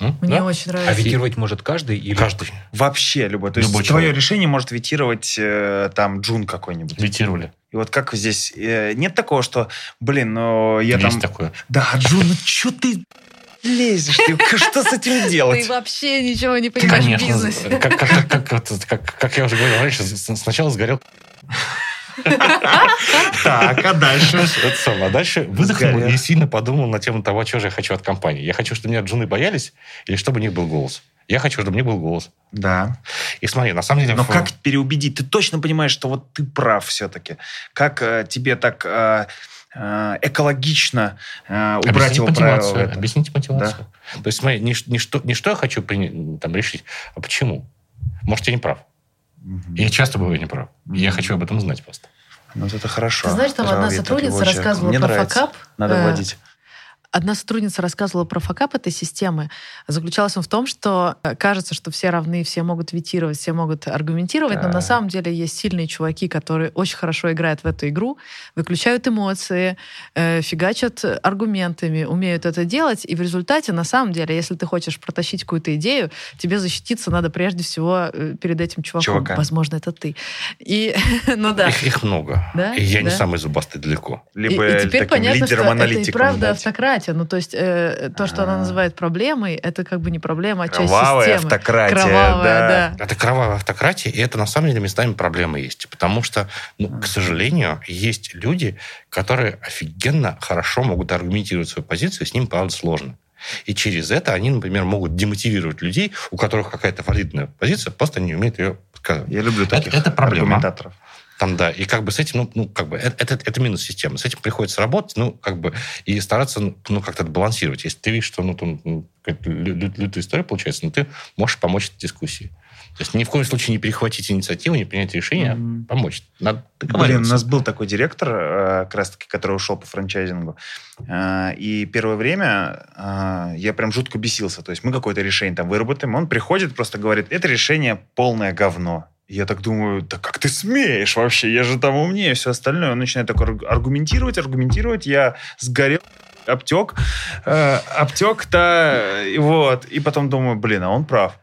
A: Мне да? очень нравится.
C: А ветировать может каждый? Или...
D: Каждый.
B: Вообще любой. То любой есть человек. твое решение может ветировать э, там Джун какой-нибудь.
D: Ветировали.
B: И вот как здесь... Э, нет такого, что, блин, ну я
D: Есть
B: там...
D: такое.
B: Да, Джун, ну что ты лезешь? Ты, что с этим делать?
A: Ты вообще ничего не понимаешь
D: Конечно.
A: в бизнесе.
D: Как, как, как, как, как, как я уже говорил раньше, сначала сгорел
B: Так, а дальше?
D: А дальше выдохнул и сильно подумал на тему того, что же я хочу от компании. Я хочу, чтобы меня джуны боялись, или чтобы у них был голос. Я хочу, чтобы мне был голос.
B: Да.
D: И смотри, на самом деле...
B: Но как переубедить? Ты точно понимаешь, что вот ты прав все-таки. Как э, тебе так э, э, экологично э, убрать
D: Объясните
B: его
D: мотивацию.
B: правило?
D: Объясните мотивацию. То есть, смотри, не, что, не что я хочу принять, там, решить, а почему. Может, я не прав. И я часто бываю неправ. Я хочу об этом знать просто.
B: Ну, вот это хорошо.
A: Ты знаешь, там одна сотрудница рассказывала
B: Мне
A: про
B: нравится.
A: факап.
B: Надо
A: Э,
B: вводить.
A: Одна сотрудница рассказывала про факап этой системы. Заключалась он в том, что э, кажется, что все равны, все могут ветировать, все могут аргументировать, но на самом деле есть сильные чуваки, которые очень хорошо играют в эту игру, выключают эмоции, э, фигачат аргументами, умеют это делать, и в результате, на самом деле, если ты хочешь протащить какую-то идею, тебе защититься надо прежде всего э, перед этим чуваком.
B: Чувака.
A: Возможно, это ты. И, ну да.
D: Их, их много.
A: Да?
D: И я не
A: Да.
D: самый зубастый далеко.
B: Либо
A: и, и теперь
B: таким
A: понятно, что это и
B: лидером-аналитиком
A: правда
B: дать.
A: Автократия. Ну, то есть э, то, что она
B: А.
A: называет проблемой, это как бы не проблема, а часть
B: Кровавая
A: системы.
B: автократия,
A: Кровавая,
B: да.
A: да.
D: Это кровавая автократия, и это на самом деле местами проблемы есть. Потому что, ну, к сожалению, есть люди, которые офигенно хорошо могут аргументировать свою позицию, с ним, правда, сложно. И через это они, например, могут демотивировать людей, у которых какая-то валидная позиция, просто не умеют ее сказать.
B: Я люблю таких
D: это проблема.
B: аргументаторов.
D: Там, да, и как бы с этим, ну, ну как бы, это, это, это минус системы. С этим приходится работать, ну, как бы, и стараться, ну, как-то это балансировать. Если ты видишь, что, ну, там, ну, какая-то лю- лю- лютая история получается, ну, ты можешь помочь этой дискуссии. То есть ни в коем случае не перехватить инициативу, не принять решение, а помочь. Надо
B: Блин, у нас был такой директор, э, как раз-таки, который ушел по франчайзингу. Э, И первое время э, я прям жутко бесился. То есть мы какое-то решение там выработаем, он приходит, просто говорит, это решение полное говно. Я так думаю, да как ты смеешь вообще? Я же там умнее, все остальное. Он начинает так арг- аргументировать, аргументировать. Я сгорел, обтек. Э, обтек-то, вот. И потом думаю, блин, а он прав.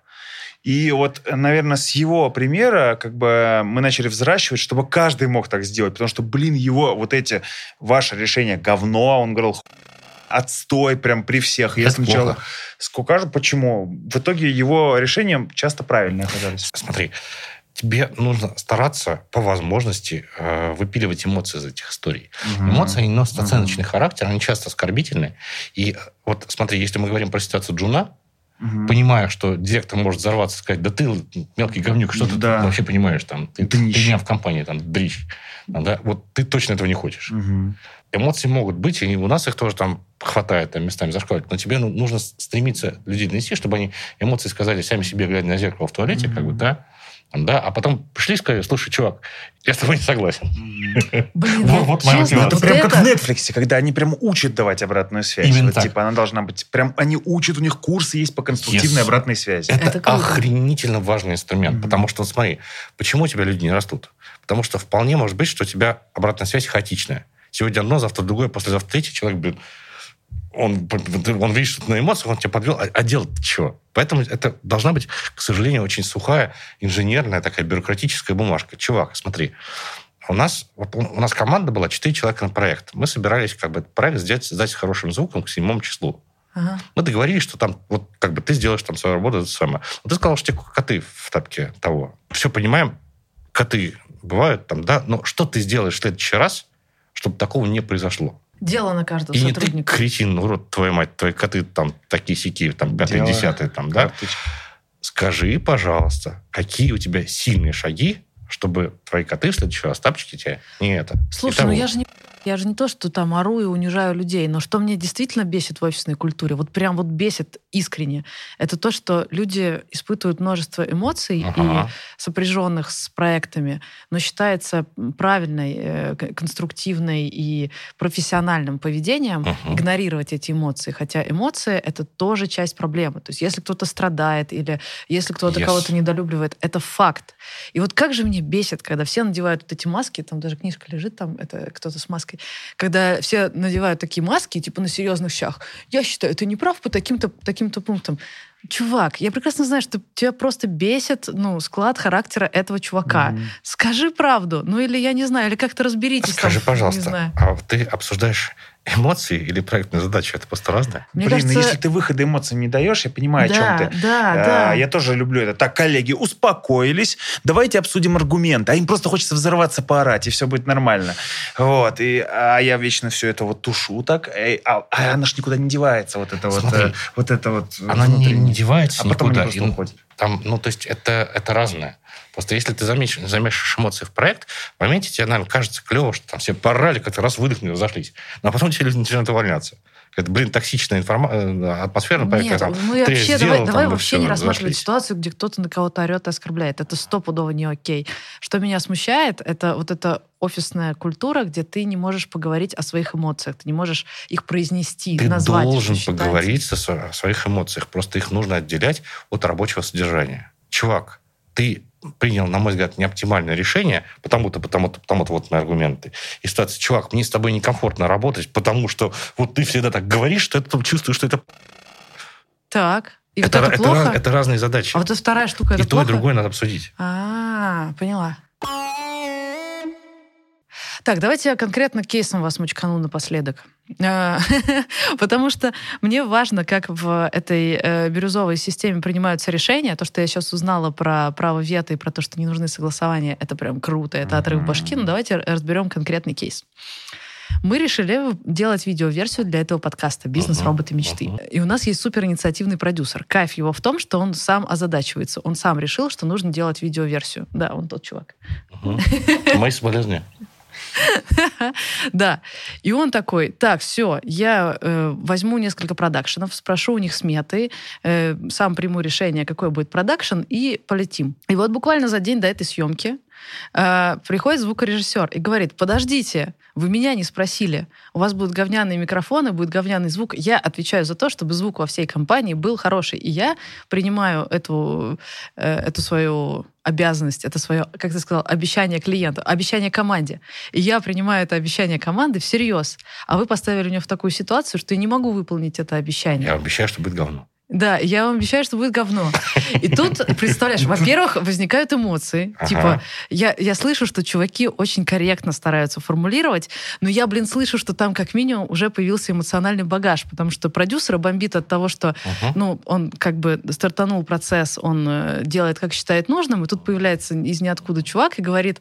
B: И вот, наверное, с его примера как бы мы начали взращивать, чтобы каждый мог так сделать. Потому что, блин, его вот эти, ваше решение говно, он говорил, «Ху- отстой прям при всех. Я
D: Это
B: сначала
D: плохо.
B: скукажу, почему? В итоге его решения часто правильные оказались.
D: Смотри, тебе нужно стараться по возможности э, выпиливать эмоции из этих историй. Эмоции, они носят оценочный характер, они часто оскорбительны. И вот смотри, если мы говорим про ситуацию Джуна,
B: Мгм.
D: понимая, что директор может взорваться и сказать, да ты мелкий говнюк, что ты
B: Да.
D: вообще понимаешь, там, ты, ты меня в компании, там, дрищ. Там, да? Вот ты точно этого не хочешь.
B: Мгм.
D: Эмоции могут быть, и у нас их тоже там хватает, там, местами зашкаливать, но тебе ну, нужно стремиться людей донести, чтобы они эмоции сказали сами себе, глядя на зеркало в туалете, как бы, да, там, да, а потом пришли и сказали, слушай, чувак, я с тобой не согласен.
A: Блин,
D: Вот-
A: ну,
D: вот моя мотивация.
B: Это
A: вот
B: прям как в Netflix, когда они прям учат давать обратную связь.
D: Именно
B: Вот,
D: так.
B: Типа она должна быть... Прям они учат, у них курсы есть по конструктивной
D: Yes.
B: обратной связи.
D: Это,
A: Это круто.
D: охренительно важный инструмент, потому что, смотри, почему у тебя люди не растут? Потому что вполне может быть, что у тебя обратная связь хаотичная. Сегодня одно, завтра другое, послезавтра третье. Человек, блин, он, он видит что-то на эмоциях, он тебя подвел, а, а делать чего? Поэтому это должна быть, к сожалению, очень сухая, инженерная такая бюрократическая бумажка. Чувак, смотри, у нас, вот у, у нас команда была 4 человека на проект. Мы собирались как бы этот проект сделать, сдать с хорошим звуком к седьмому числу.
A: Ага.
D: Мы договорились, что там, вот как бы ты сделаешь там свою работу, это самое. Но ты сказал, что тебе коты в тапке того. Все понимаем, коты бывают там, да, но что ты сделаешь в следующий раз, чтобы такого не произошло?
A: Дело на каждого
D: И не ты,
A: сотрудника.
D: кретин, урод, твою мать, твои коты там такие сики, там пятые, десятые, там, да?
B: Карточки.
D: Скажи, пожалуйста, какие у тебя сильные шаги, чтобы твои коты в следующий раз тапчики тебе не это.
A: Слушай, ну я же не я же не то, что там ору и унижаю людей, но что мне действительно бесит в офисной культуре, вот прям вот бесит искренне, это то, что люди испытывают множество эмоций
D: Ага.
A: и сопряженных с проектами, но считается правильной, э, конструктивной и профессиональным поведением
D: Мгм.
A: игнорировать эти эмоции, хотя эмоции это тоже часть проблемы. То есть если кто-то страдает или если кто-то
D: Yes.
A: кого-то недолюбливает, это факт. И вот как же мне бесит, когда все надевают вот эти маски, там даже книжка лежит, там это кто-то с маской, когда все надевают такие маски, типа на серьезных щах. Я считаю, ты не прав по таким-то таким-то пунктам. Чувак, я прекрасно знаю, что тебя просто бесит ну, склад характера этого чувака.
B: Мгм.
A: Скажи правду. Ну или я не знаю, или как-то разберитесь.
D: Скажи,
A: там,
D: пожалуйста, а ты обсуждаешь эмоции или проектная задача это просто разное.
B: Мне Блин, ну кажется... если ты выхода эмоций не даешь, я понимаю, да, о чем ты.
A: Да, а, да.
B: Я тоже люблю это. Так, коллеги, успокоились, давайте обсудим аргументы. А им просто хочется взорваться, поорать, и все будет нормально. Вот. И, а я вечно все это вот тушу так, и, а, а она ж никуда не девается, вот это Смотри, вот. Вот это вот.
D: Она не, не девается а потом никуда. Потом уходит. Там, ну, то есть это, это разное. Просто если ты замеш, замешиваешь эмоции в проект, в моменте тебе, наверное, кажется клево, что там все порали, как-то раз выдохнули, разошлись. Но потом тебе люди начинают увольняться. Это, блин, токсичная информа... Э, атмосфера.
A: Нет, там, мы вообще, сделал, давай, давай вообще не рассматривать ситуацию, где кто-то на кого-то орет и оскорбляет. Это стопудово не окей. Что меня смущает, это вот эта офисная культура, где ты не можешь поговорить о своих эмоциях, ты не можешь их произнести,
D: ты
A: назвать.
D: Ты должен поговорить о своих эмоциях, просто их нужно отделять от рабочего содержания. Чувак, ты принял, на мой взгляд, неоптимальное решение, потому-то, потому-то, потому-то вот мои аргументы. И ситуация, чувак, мне с тобой некомфортно работать, потому что вот ты всегда так говоришь, что это чувствуешь, что это...
A: Так.
D: И это, вот это, плохо? Это, это разные задачи.
A: А вот эта вторая штука, это
D: И
A: плохо?
D: то, и другое надо обсудить.
A: А, поняла. Так, давайте я конкретно кейсом вас мучкану напоследок. А, потому что мне важно, как в этой э, бирюзовой системе принимаются решения. То, что я сейчас узнала про право вето и про то, что не нужны согласования, это прям круто, это отрыв башки. Но давайте разберем конкретный кейс. Мы решили делать видеоверсию для этого подкаста «Бизнес. Роботы. Мечты». И у нас есть супер инициативный продюсер. Кайф его в том, что он сам озадачивается. Он сам решил, что нужно делать видеоверсию. Да, он тот чувак.
D: Мои соболезнования.
A: Да. И он такой, так, все, я э, возьму несколько продакшенов, спрошу у них сметы, э, сам приму решение, какой будет продакшн, и полетим. И вот буквально за день до этой съемки э, приходит звукорежиссер и говорит, подождите, вы меня не спросили, у вас будут говняные микрофоны, будет говняный звук. Я отвечаю за то, чтобы звук во всей компании был хороший. И я принимаю эту, э, эту свою обязанность, это свое, как ты сказал, обещание клиенту, обещание команде. И я принимаю это обещание команды всерьез. А вы поставили меня в такую ситуацию, что я не могу выполнить это обещание.
D: Я обещаю, что будет говно.
A: Да, я вам обещаю, что будет говно. И тут, представляешь, во-первых, возникают эмоции. Ага. Типа, я, я слышу, что чуваки очень корректно стараются формулировать, но я, блин, слышу, что там как минимум уже появился эмоциональный багаж, потому что продюсера бомбит от того, что, ага. ну, он как бы стартанул процесс, он э, делает, как считает нужным, и тут появляется из ниоткуда чувак и говорит,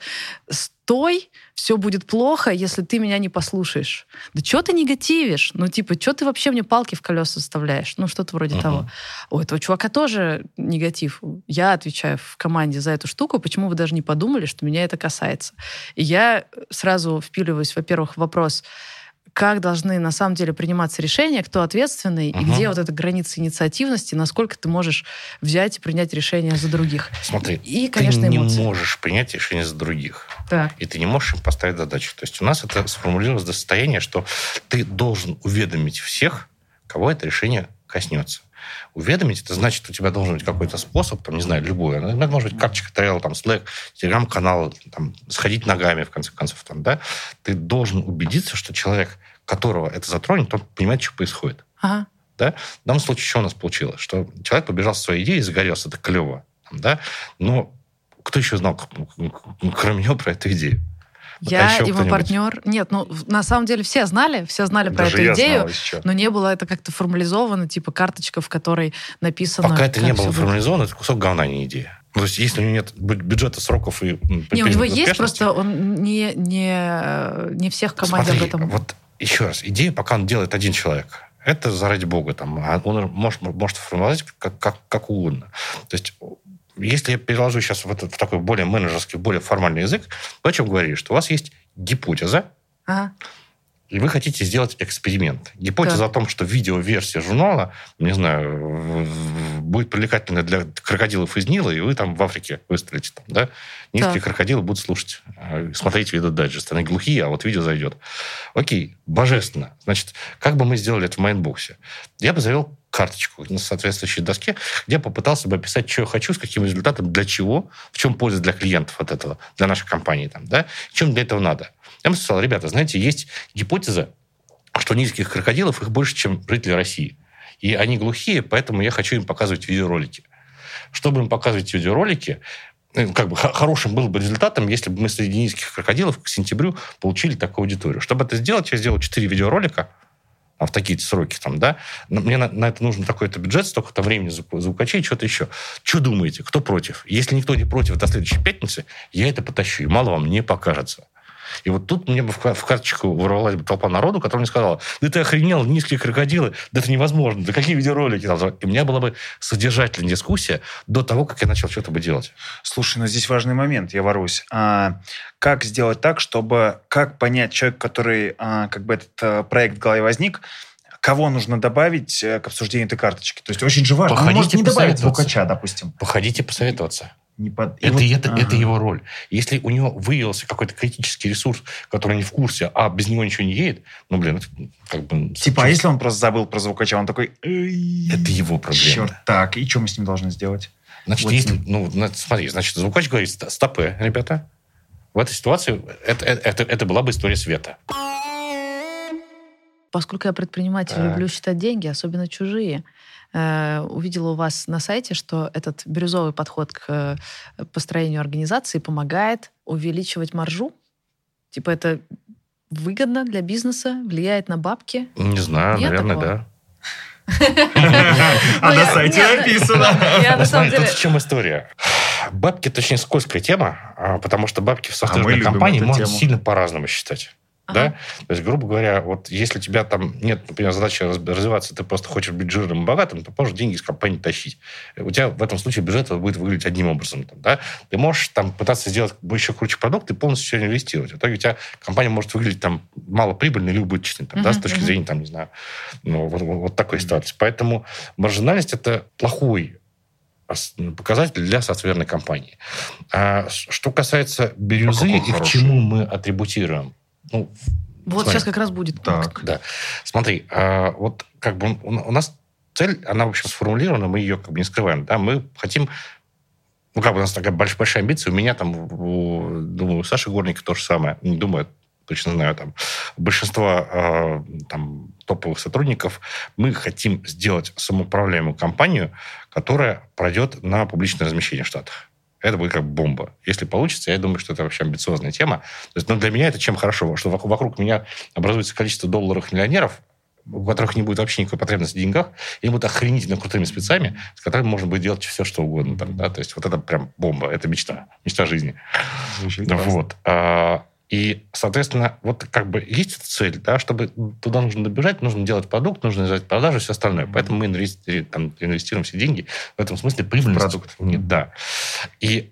A: стой, все будет плохо, если ты меня не послушаешь. Да что ты негативишь? Ну, типа, что ты вообще мне палки в колеса вставляешь? Ну, что-то вроде uh-huh. того. У этого чувака тоже негатив. Я отвечаю в команде за эту штуку. Почему вы даже не подумали, что меня это касается? И я сразу впиливаюсь, во-первых, в вопрос, как должны на самом деле приниматься решения, кто ответственный, угу. и где вот эта граница инициативности, насколько ты можешь взять и принять решение за других.
D: Смотри, и, конечно, ты не эмоции. можешь принять решение за других.
A: Так.
D: И ты не можешь им поставить задачу. То есть у нас это сформулировалось до состояния, что ты должен уведомить всех, кого это решение коснется. Уведомить, это значит, у тебя должен быть какой-то способ, там, не знаю, любой. Это может быть карточка Trello, там, Slack, телеграм-канал, там, сходить ногами, в конце концов, там, да. Ты должен убедиться, что человек, которого это затронет, он понимает, что происходит.
A: Ага.
D: Да? В данном случае что у нас получилось? Что человек побежал со своей идеей и загорелся. Это клево. Да? Но кто еще знал, кроме него, про эту идею?
A: Я и мой партнер. Нет, ну, на самом деле все знали, все знали про Даже эту идею, но не было это как-то формализовано, типа карточка, в которой написано...
D: Пока это не было формализовано, это кусок говна, не идея. То есть, если у него нет бюджета, сроков и...
A: Не, у него есть, просто он не, не, не всех команд об этом...
D: вот еще раз, идея, пока он делает один человек, это заради бога, там, а он может, может формулировать как, как, как угодно. То есть если я переложу сейчас в, этот, в такой более менеджерский, более формальный язык, вы о чем говорили? Что у вас есть гипотеза,
A: ага.
D: И вы хотите сделать эксперимент. Гипотеза да. о том, что видеоверсия журнала, не знаю, будет привлекательна для крокодилов из Нила, и вы там в Африке выстрелите. Там, да? Нильские да. крокодилы будут слушать, а, смотреть видео дайджест. Они глухие, а вот видео зайдет. Окей, божественно. Значит, как бы мы сделали это в Mindbox е? Я бы завел карточку на соответствующей доске, где попытался бы описать, что я хочу, с каким результатом, для чего, в чем польза для клиентов от этого, для нашей компании, там, да, чем для этого надо. Я бы сказал, ребята, знаете, есть гипотеза, что низких крокодилов их больше, чем жителей России. И они глухие, поэтому я хочу им показывать видеоролики. Чтобы им показывать видеоролики, э, как бы хорошим был бы результатом, если бы мы среди низких крокодилов к сентябрю получили такую аудиторию. Чтобы это сделать, я сделал 4 видеоролика, а в такие сроки там, да, мне на, на это нужно такой-то бюджет, столько-то времени звукачей, что-то еще. Что думаете, кто против? Если никто не против до следующей пятницы, я это потащу, и мало вам не покажется. И вот тут мне бы в карточку ворвалась бы толпа народу, которая мне сказала, да ты охренел, низкие крокодилы, да это невозможно, да какие видеоролики там. И у меня была бы содержательная дискуссия до того, как я начал что-то бы делать.
B: Слушай, ну здесь важный момент, я ворусь. А, как сделать так, чтобы, как понять человек, который, а, как бы этот а, проект в голове возник, кого нужно добавить э, к обсуждению этой карточки. То есть очень же важно.
D: Походите
B: Он может не добавить звукача, допустим.
D: Походите посоветоваться не под... это, вот, это, ага. это его роль. Если у него выявился какой-то критический ресурс, который не в курсе, а без него ничего не едет, ну, блин, это как бы...
B: Типа, а если он просто забыл про звукача, он такой...
D: Это его проблема.
B: Черт, так, и что мы с ним должны сделать?
D: Значит, вот если... Ну, смотри, значит, звукач говорит, стопы, ребята. В этой ситуации это, это, это была бы история света.
A: Поскольку я предприниматель, так. люблю считать деньги, особенно чужие, Э, увидела у вас на сайте, что этот бирюзовый подход к э, построению организации помогает увеличивать маржу. Типа это выгодно для бизнеса, влияет на бабки?
D: Не знаю, Нет наверное, такого? да.
B: А на сайте написано.
D: Тут в чем история? Бабки – это очень скользкая тема, а, потому что бабки в а софтверной компании можно сильно по-разному считать. Ага. Да? То есть, грубо говоря, вот если у тебя там нет, например, задачи развиваться, ты просто хочешь быть жирным и богатым, то можешь деньги из компании тащить. У тебя в этом случае бюджет будет выглядеть одним образом. Там, да? Ты можешь там пытаться сделать еще круче продукт и полностью все инвестировать. В итоге у тебя компания может выглядеть там малоприбыльной или убыточной, там, uh-huh, да, с точки uh-huh. зрения, там, не знаю, ну, вот, вот, такой ситуации. Поэтому маржинальность – это плохой показатель для софтверной компании. А что касается бирюзы а и к чему мы атрибутируем, ну,
A: вот смотри. сейчас как раз будет
D: так. Да. Смотри, а, вот как бы у нас цель, она, в общем, сформулирована, мы ее как бы не скрываем. Да? Мы хотим ну, как бы у нас такая большая, большая амбиция. У меня там, у, думаю, у Саши Горника то же самое. Не думаю, точно знаю, там, большинство э, там, топовых сотрудников, мы хотим сделать самоуправляемую компанию, которая пройдет на публичное размещение в Штатах это будет как бомба. Если получится, я думаю, что это вообще амбициозная тема. То есть, ну, для меня это чем хорошо, что вокруг, меня образуется количество долларовых миллионеров, у которых не будет вообще никакой потребности в деньгах, и они будут охренительно крутыми спецами, с которыми можно будет делать все, что угодно. Там, да? То есть вот это прям бомба, это мечта, мечта жизни. Звучит вот. А, и, соответственно, вот как бы есть эта цель, да, чтобы туда нужно добежать, нужно делать продукт, нужно делать продажи, все остальное. Поэтому мы инвестируем, там, инвестируем все деньги в этом смысле прибыльность. Продукт. Нет, да. И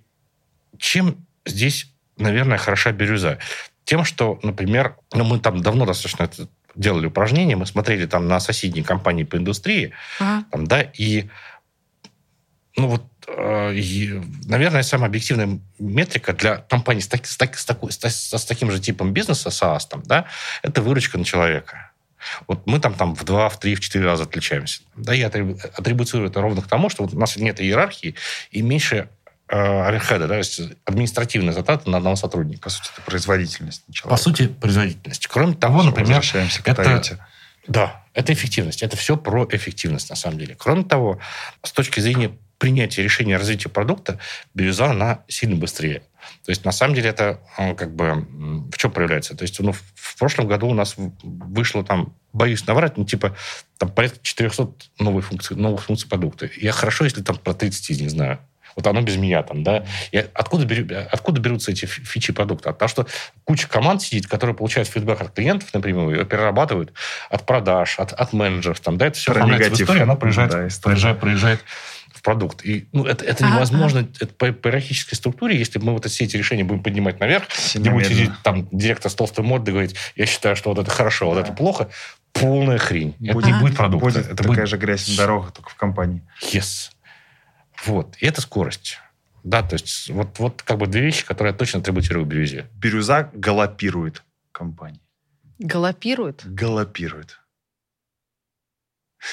D: чем здесь, наверное, хороша бирюза? Тем, что, например, ну, мы там давно достаточно это делали упражнения, мы смотрели там на соседние компании по индустрии, ага. там, да, и ну вот наверное, самая объективная метрика для компании с, так, с, так, с, такой, с, с таким же типом бизнеса, SaaS, там, да, это выручка на человека. Вот мы там, там в два, в три, в четыре раза отличаемся. Да, я атрибуцирую это ровно к тому, что вот у нас нет иерархии и меньше э, оверхеда, да, то есть административные затраты на одного сотрудника.
B: По сути, это производительность
D: человека. По сути, производительность. Кроме того, Все, например, это... Да, это эффективность. Это все про эффективность, на самом деле. Кроме того, с точки зрения принятия решения о развитии продукта бирюза, она сильно быстрее. То есть, на самом деле, это э, как бы в чем проявляется? То есть, ну, в прошлом году у нас вышло там, боюсь наврать, ну, типа, там порядка 400 новых функций, новых функций продукта. Я хорошо, если там про 30 из них знаю. Вот оно без меня там, да. И откуда, беру, откуда берутся эти фичи продукта? От того, что куча команд сидит, которые получают фидбэк от клиентов напрямую, ее перерабатывают от продаж, от, от менеджеров, там, да, это все оформляется в историю, оно проезжает, да, проезжает, проезжает продукт. И ну, это, это невозможно а, это по, по иерархической структуре, если мы вот все эти решения будем поднимать наверх, где будет сидеть там директор с толстой мордой говорить, я считаю, что вот это хорошо, вот это плохо, полная хрень.
B: Будет, это не будет продукта. Будет это такая будет... же грязь на дорогах, только в компании.
D: Yes. Вот. И это скорость. Да, то есть вот, вот как бы две вещи, которые я точно атрибутирую бирюзе.
B: Бирюза галопирует компании.
A: Галопирует?
B: Галопирует.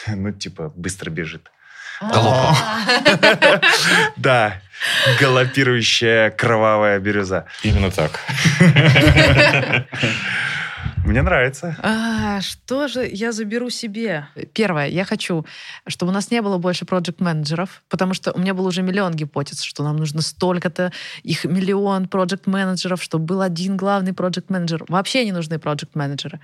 B: Ну, типа, быстро бежит.
D: Галопом.
B: Да, галопирующая кровавая бирюза.
D: Именно так.
B: Мне нравится.
A: А, что же я заберу себе? Первое, я хочу, чтобы у нас не было больше проект-менеджеров, потому что у меня был уже миллион гипотез, что нам нужно столько-то, их миллион проект-менеджеров, чтобы был один главный проект-менеджер. Вообще не нужны проект-менеджеры.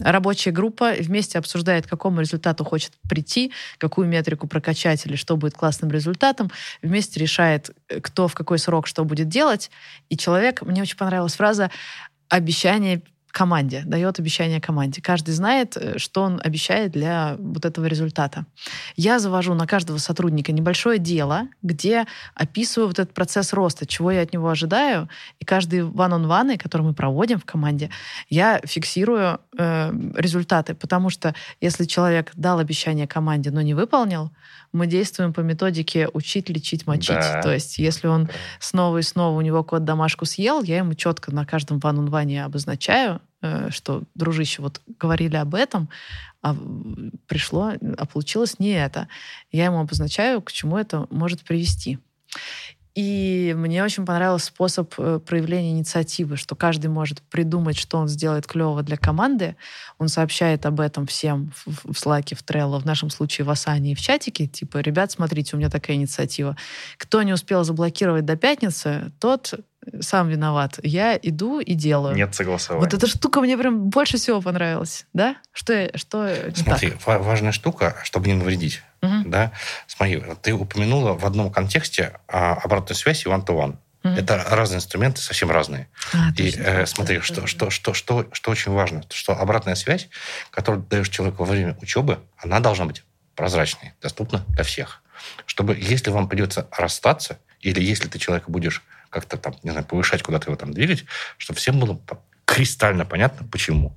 A: Рабочая группа вместе обсуждает, к какому результату хочет прийти, какую метрику прокачать или что будет классным результатом. Вместе решает, кто в какой срок что будет делать. И человек, мне очень понравилась фраза «обещание команде, дает обещание команде. Каждый знает, э, что он обещает для вот этого результата. Я завожу на каждого сотрудника небольшое дело, где описываю вот этот процесс роста, чего я от него ожидаю, и каждый one-on-one, который мы проводим в команде, я фиксирую э, результаты, потому что если человек дал обещание команде, но не выполнил, мы действуем по методике учить, лечить, мочить. Да. То есть, если он да. снова и снова у него код домашку съел, я ему четко на каждом ван он ване обозначаю, э, что, дружище, вот говорили об этом, а пришло, а получилось не это. Я ему обозначаю, к чему это может привести. И мне очень понравился способ э, проявления инициативы, что каждый может придумать, что он сделает клево для команды. Он сообщает об этом всем в, Slack, в Trello, в нашем случае в Асане и в чатике. Типа, ребят, смотрите, у меня такая инициатива. Кто не успел заблокировать до пятницы, тот сам виноват. Я иду и делаю.
B: Нет согласования.
A: Вот эта штука мне прям больше всего понравилась. Да? Что, что
D: Смотри, так? важная штука, чтобы не навредить. Угу. Да? Смотри, ты упомянула в одном контексте а, обратную связь и one-to-one. Угу. Это разные инструменты, совсем разные. А, и э, смотри, что, что, что, что, что очень важно, что обратная связь, которую даешь человеку во время учебы, она должна быть прозрачной, доступна для всех. Чтобы, если вам придется расстаться, или если ты человека будешь как-то там, не знаю, повышать, куда-то его там двигать, чтобы всем было кристально понятно, почему.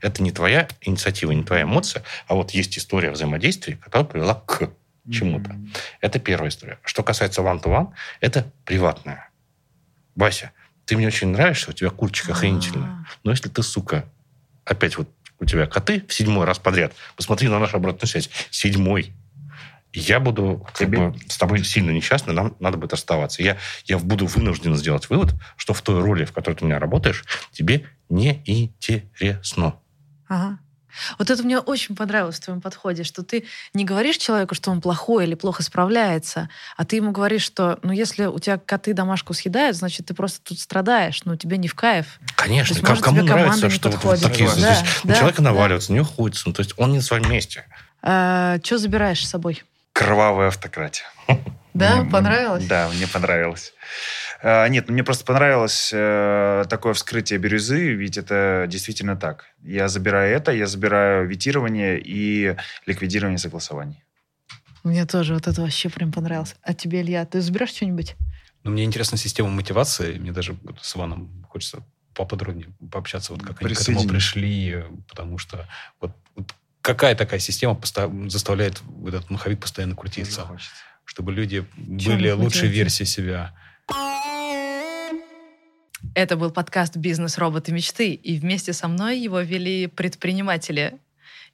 D: Это не твоя инициатива, не твоя эмоция, а вот есть история взаимодействия, которая привела к чему-то. Mm-hmm. Это первая история. Что касается one-to-one, это приватная. Вася, ты мне очень нравишься, у тебя курчик охренительный. А. Но если ты, сука, опять вот у тебя коты в седьмой раз подряд, посмотри на нашу обратную связь. Седьмой я буду как бы, с тобой сильно несчастный, нам надо будет оставаться. Я, я буду вынужден сделать вывод, что в той роли, в которой ты у меня работаешь, тебе не интересно.
A: Ага. Вот это мне очень понравилось в твоем подходе, что ты не говоришь человеку, что он плохой или плохо справляется, а ты ему говоришь, что, ну, если у тебя коты домашку съедают, значит, ты просто тут страдаешь, но тебе не в кайф.
D: Конечно, есть, может, кому нравится, что вот такие... Да, здесь, да, человека наваливаются, да. не уходится, ну, то есть он не на своем месте.
A: А, что забираешь с собой?
B: Кровавая автократия.
A: Да, понравилось?
B: Да, мне понравилось. А, нет, ну, мне просто понравилось э, такое вскрытие бирюзы, ведь это действительно так. Я забираю это, я забираю витирование и ликвидирование согласований.
A: Мне тоже вот это вообще прям понравилось. А тебе, Илья, ты забираешь что-нибудь?
C: Ну, мне интересна система мотивации. Мне даже с Иваном хочется поподробнее пообщаться, вот как они к этому пришли, потому что вот, вот какая такая система заставляет этот маховик постоянно крутиться, чтобы люди Чем были лучшей версией себя.
A: Это был подкаст «Бизнес. Роботы. Мечты», и вместе со мной его вели предприниматели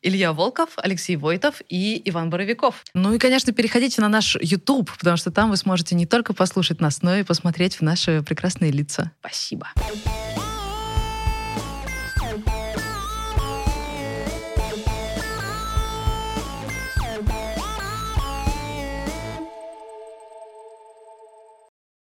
A: Илья Волков, Алексей Войтов и Иван Боровиков. Ну и, конечно, переходите на наш YouTube, потому что там вы сможете не только послушать нас, но и посмотреть в наши прекрасные лица. Спасибо. Спасибо.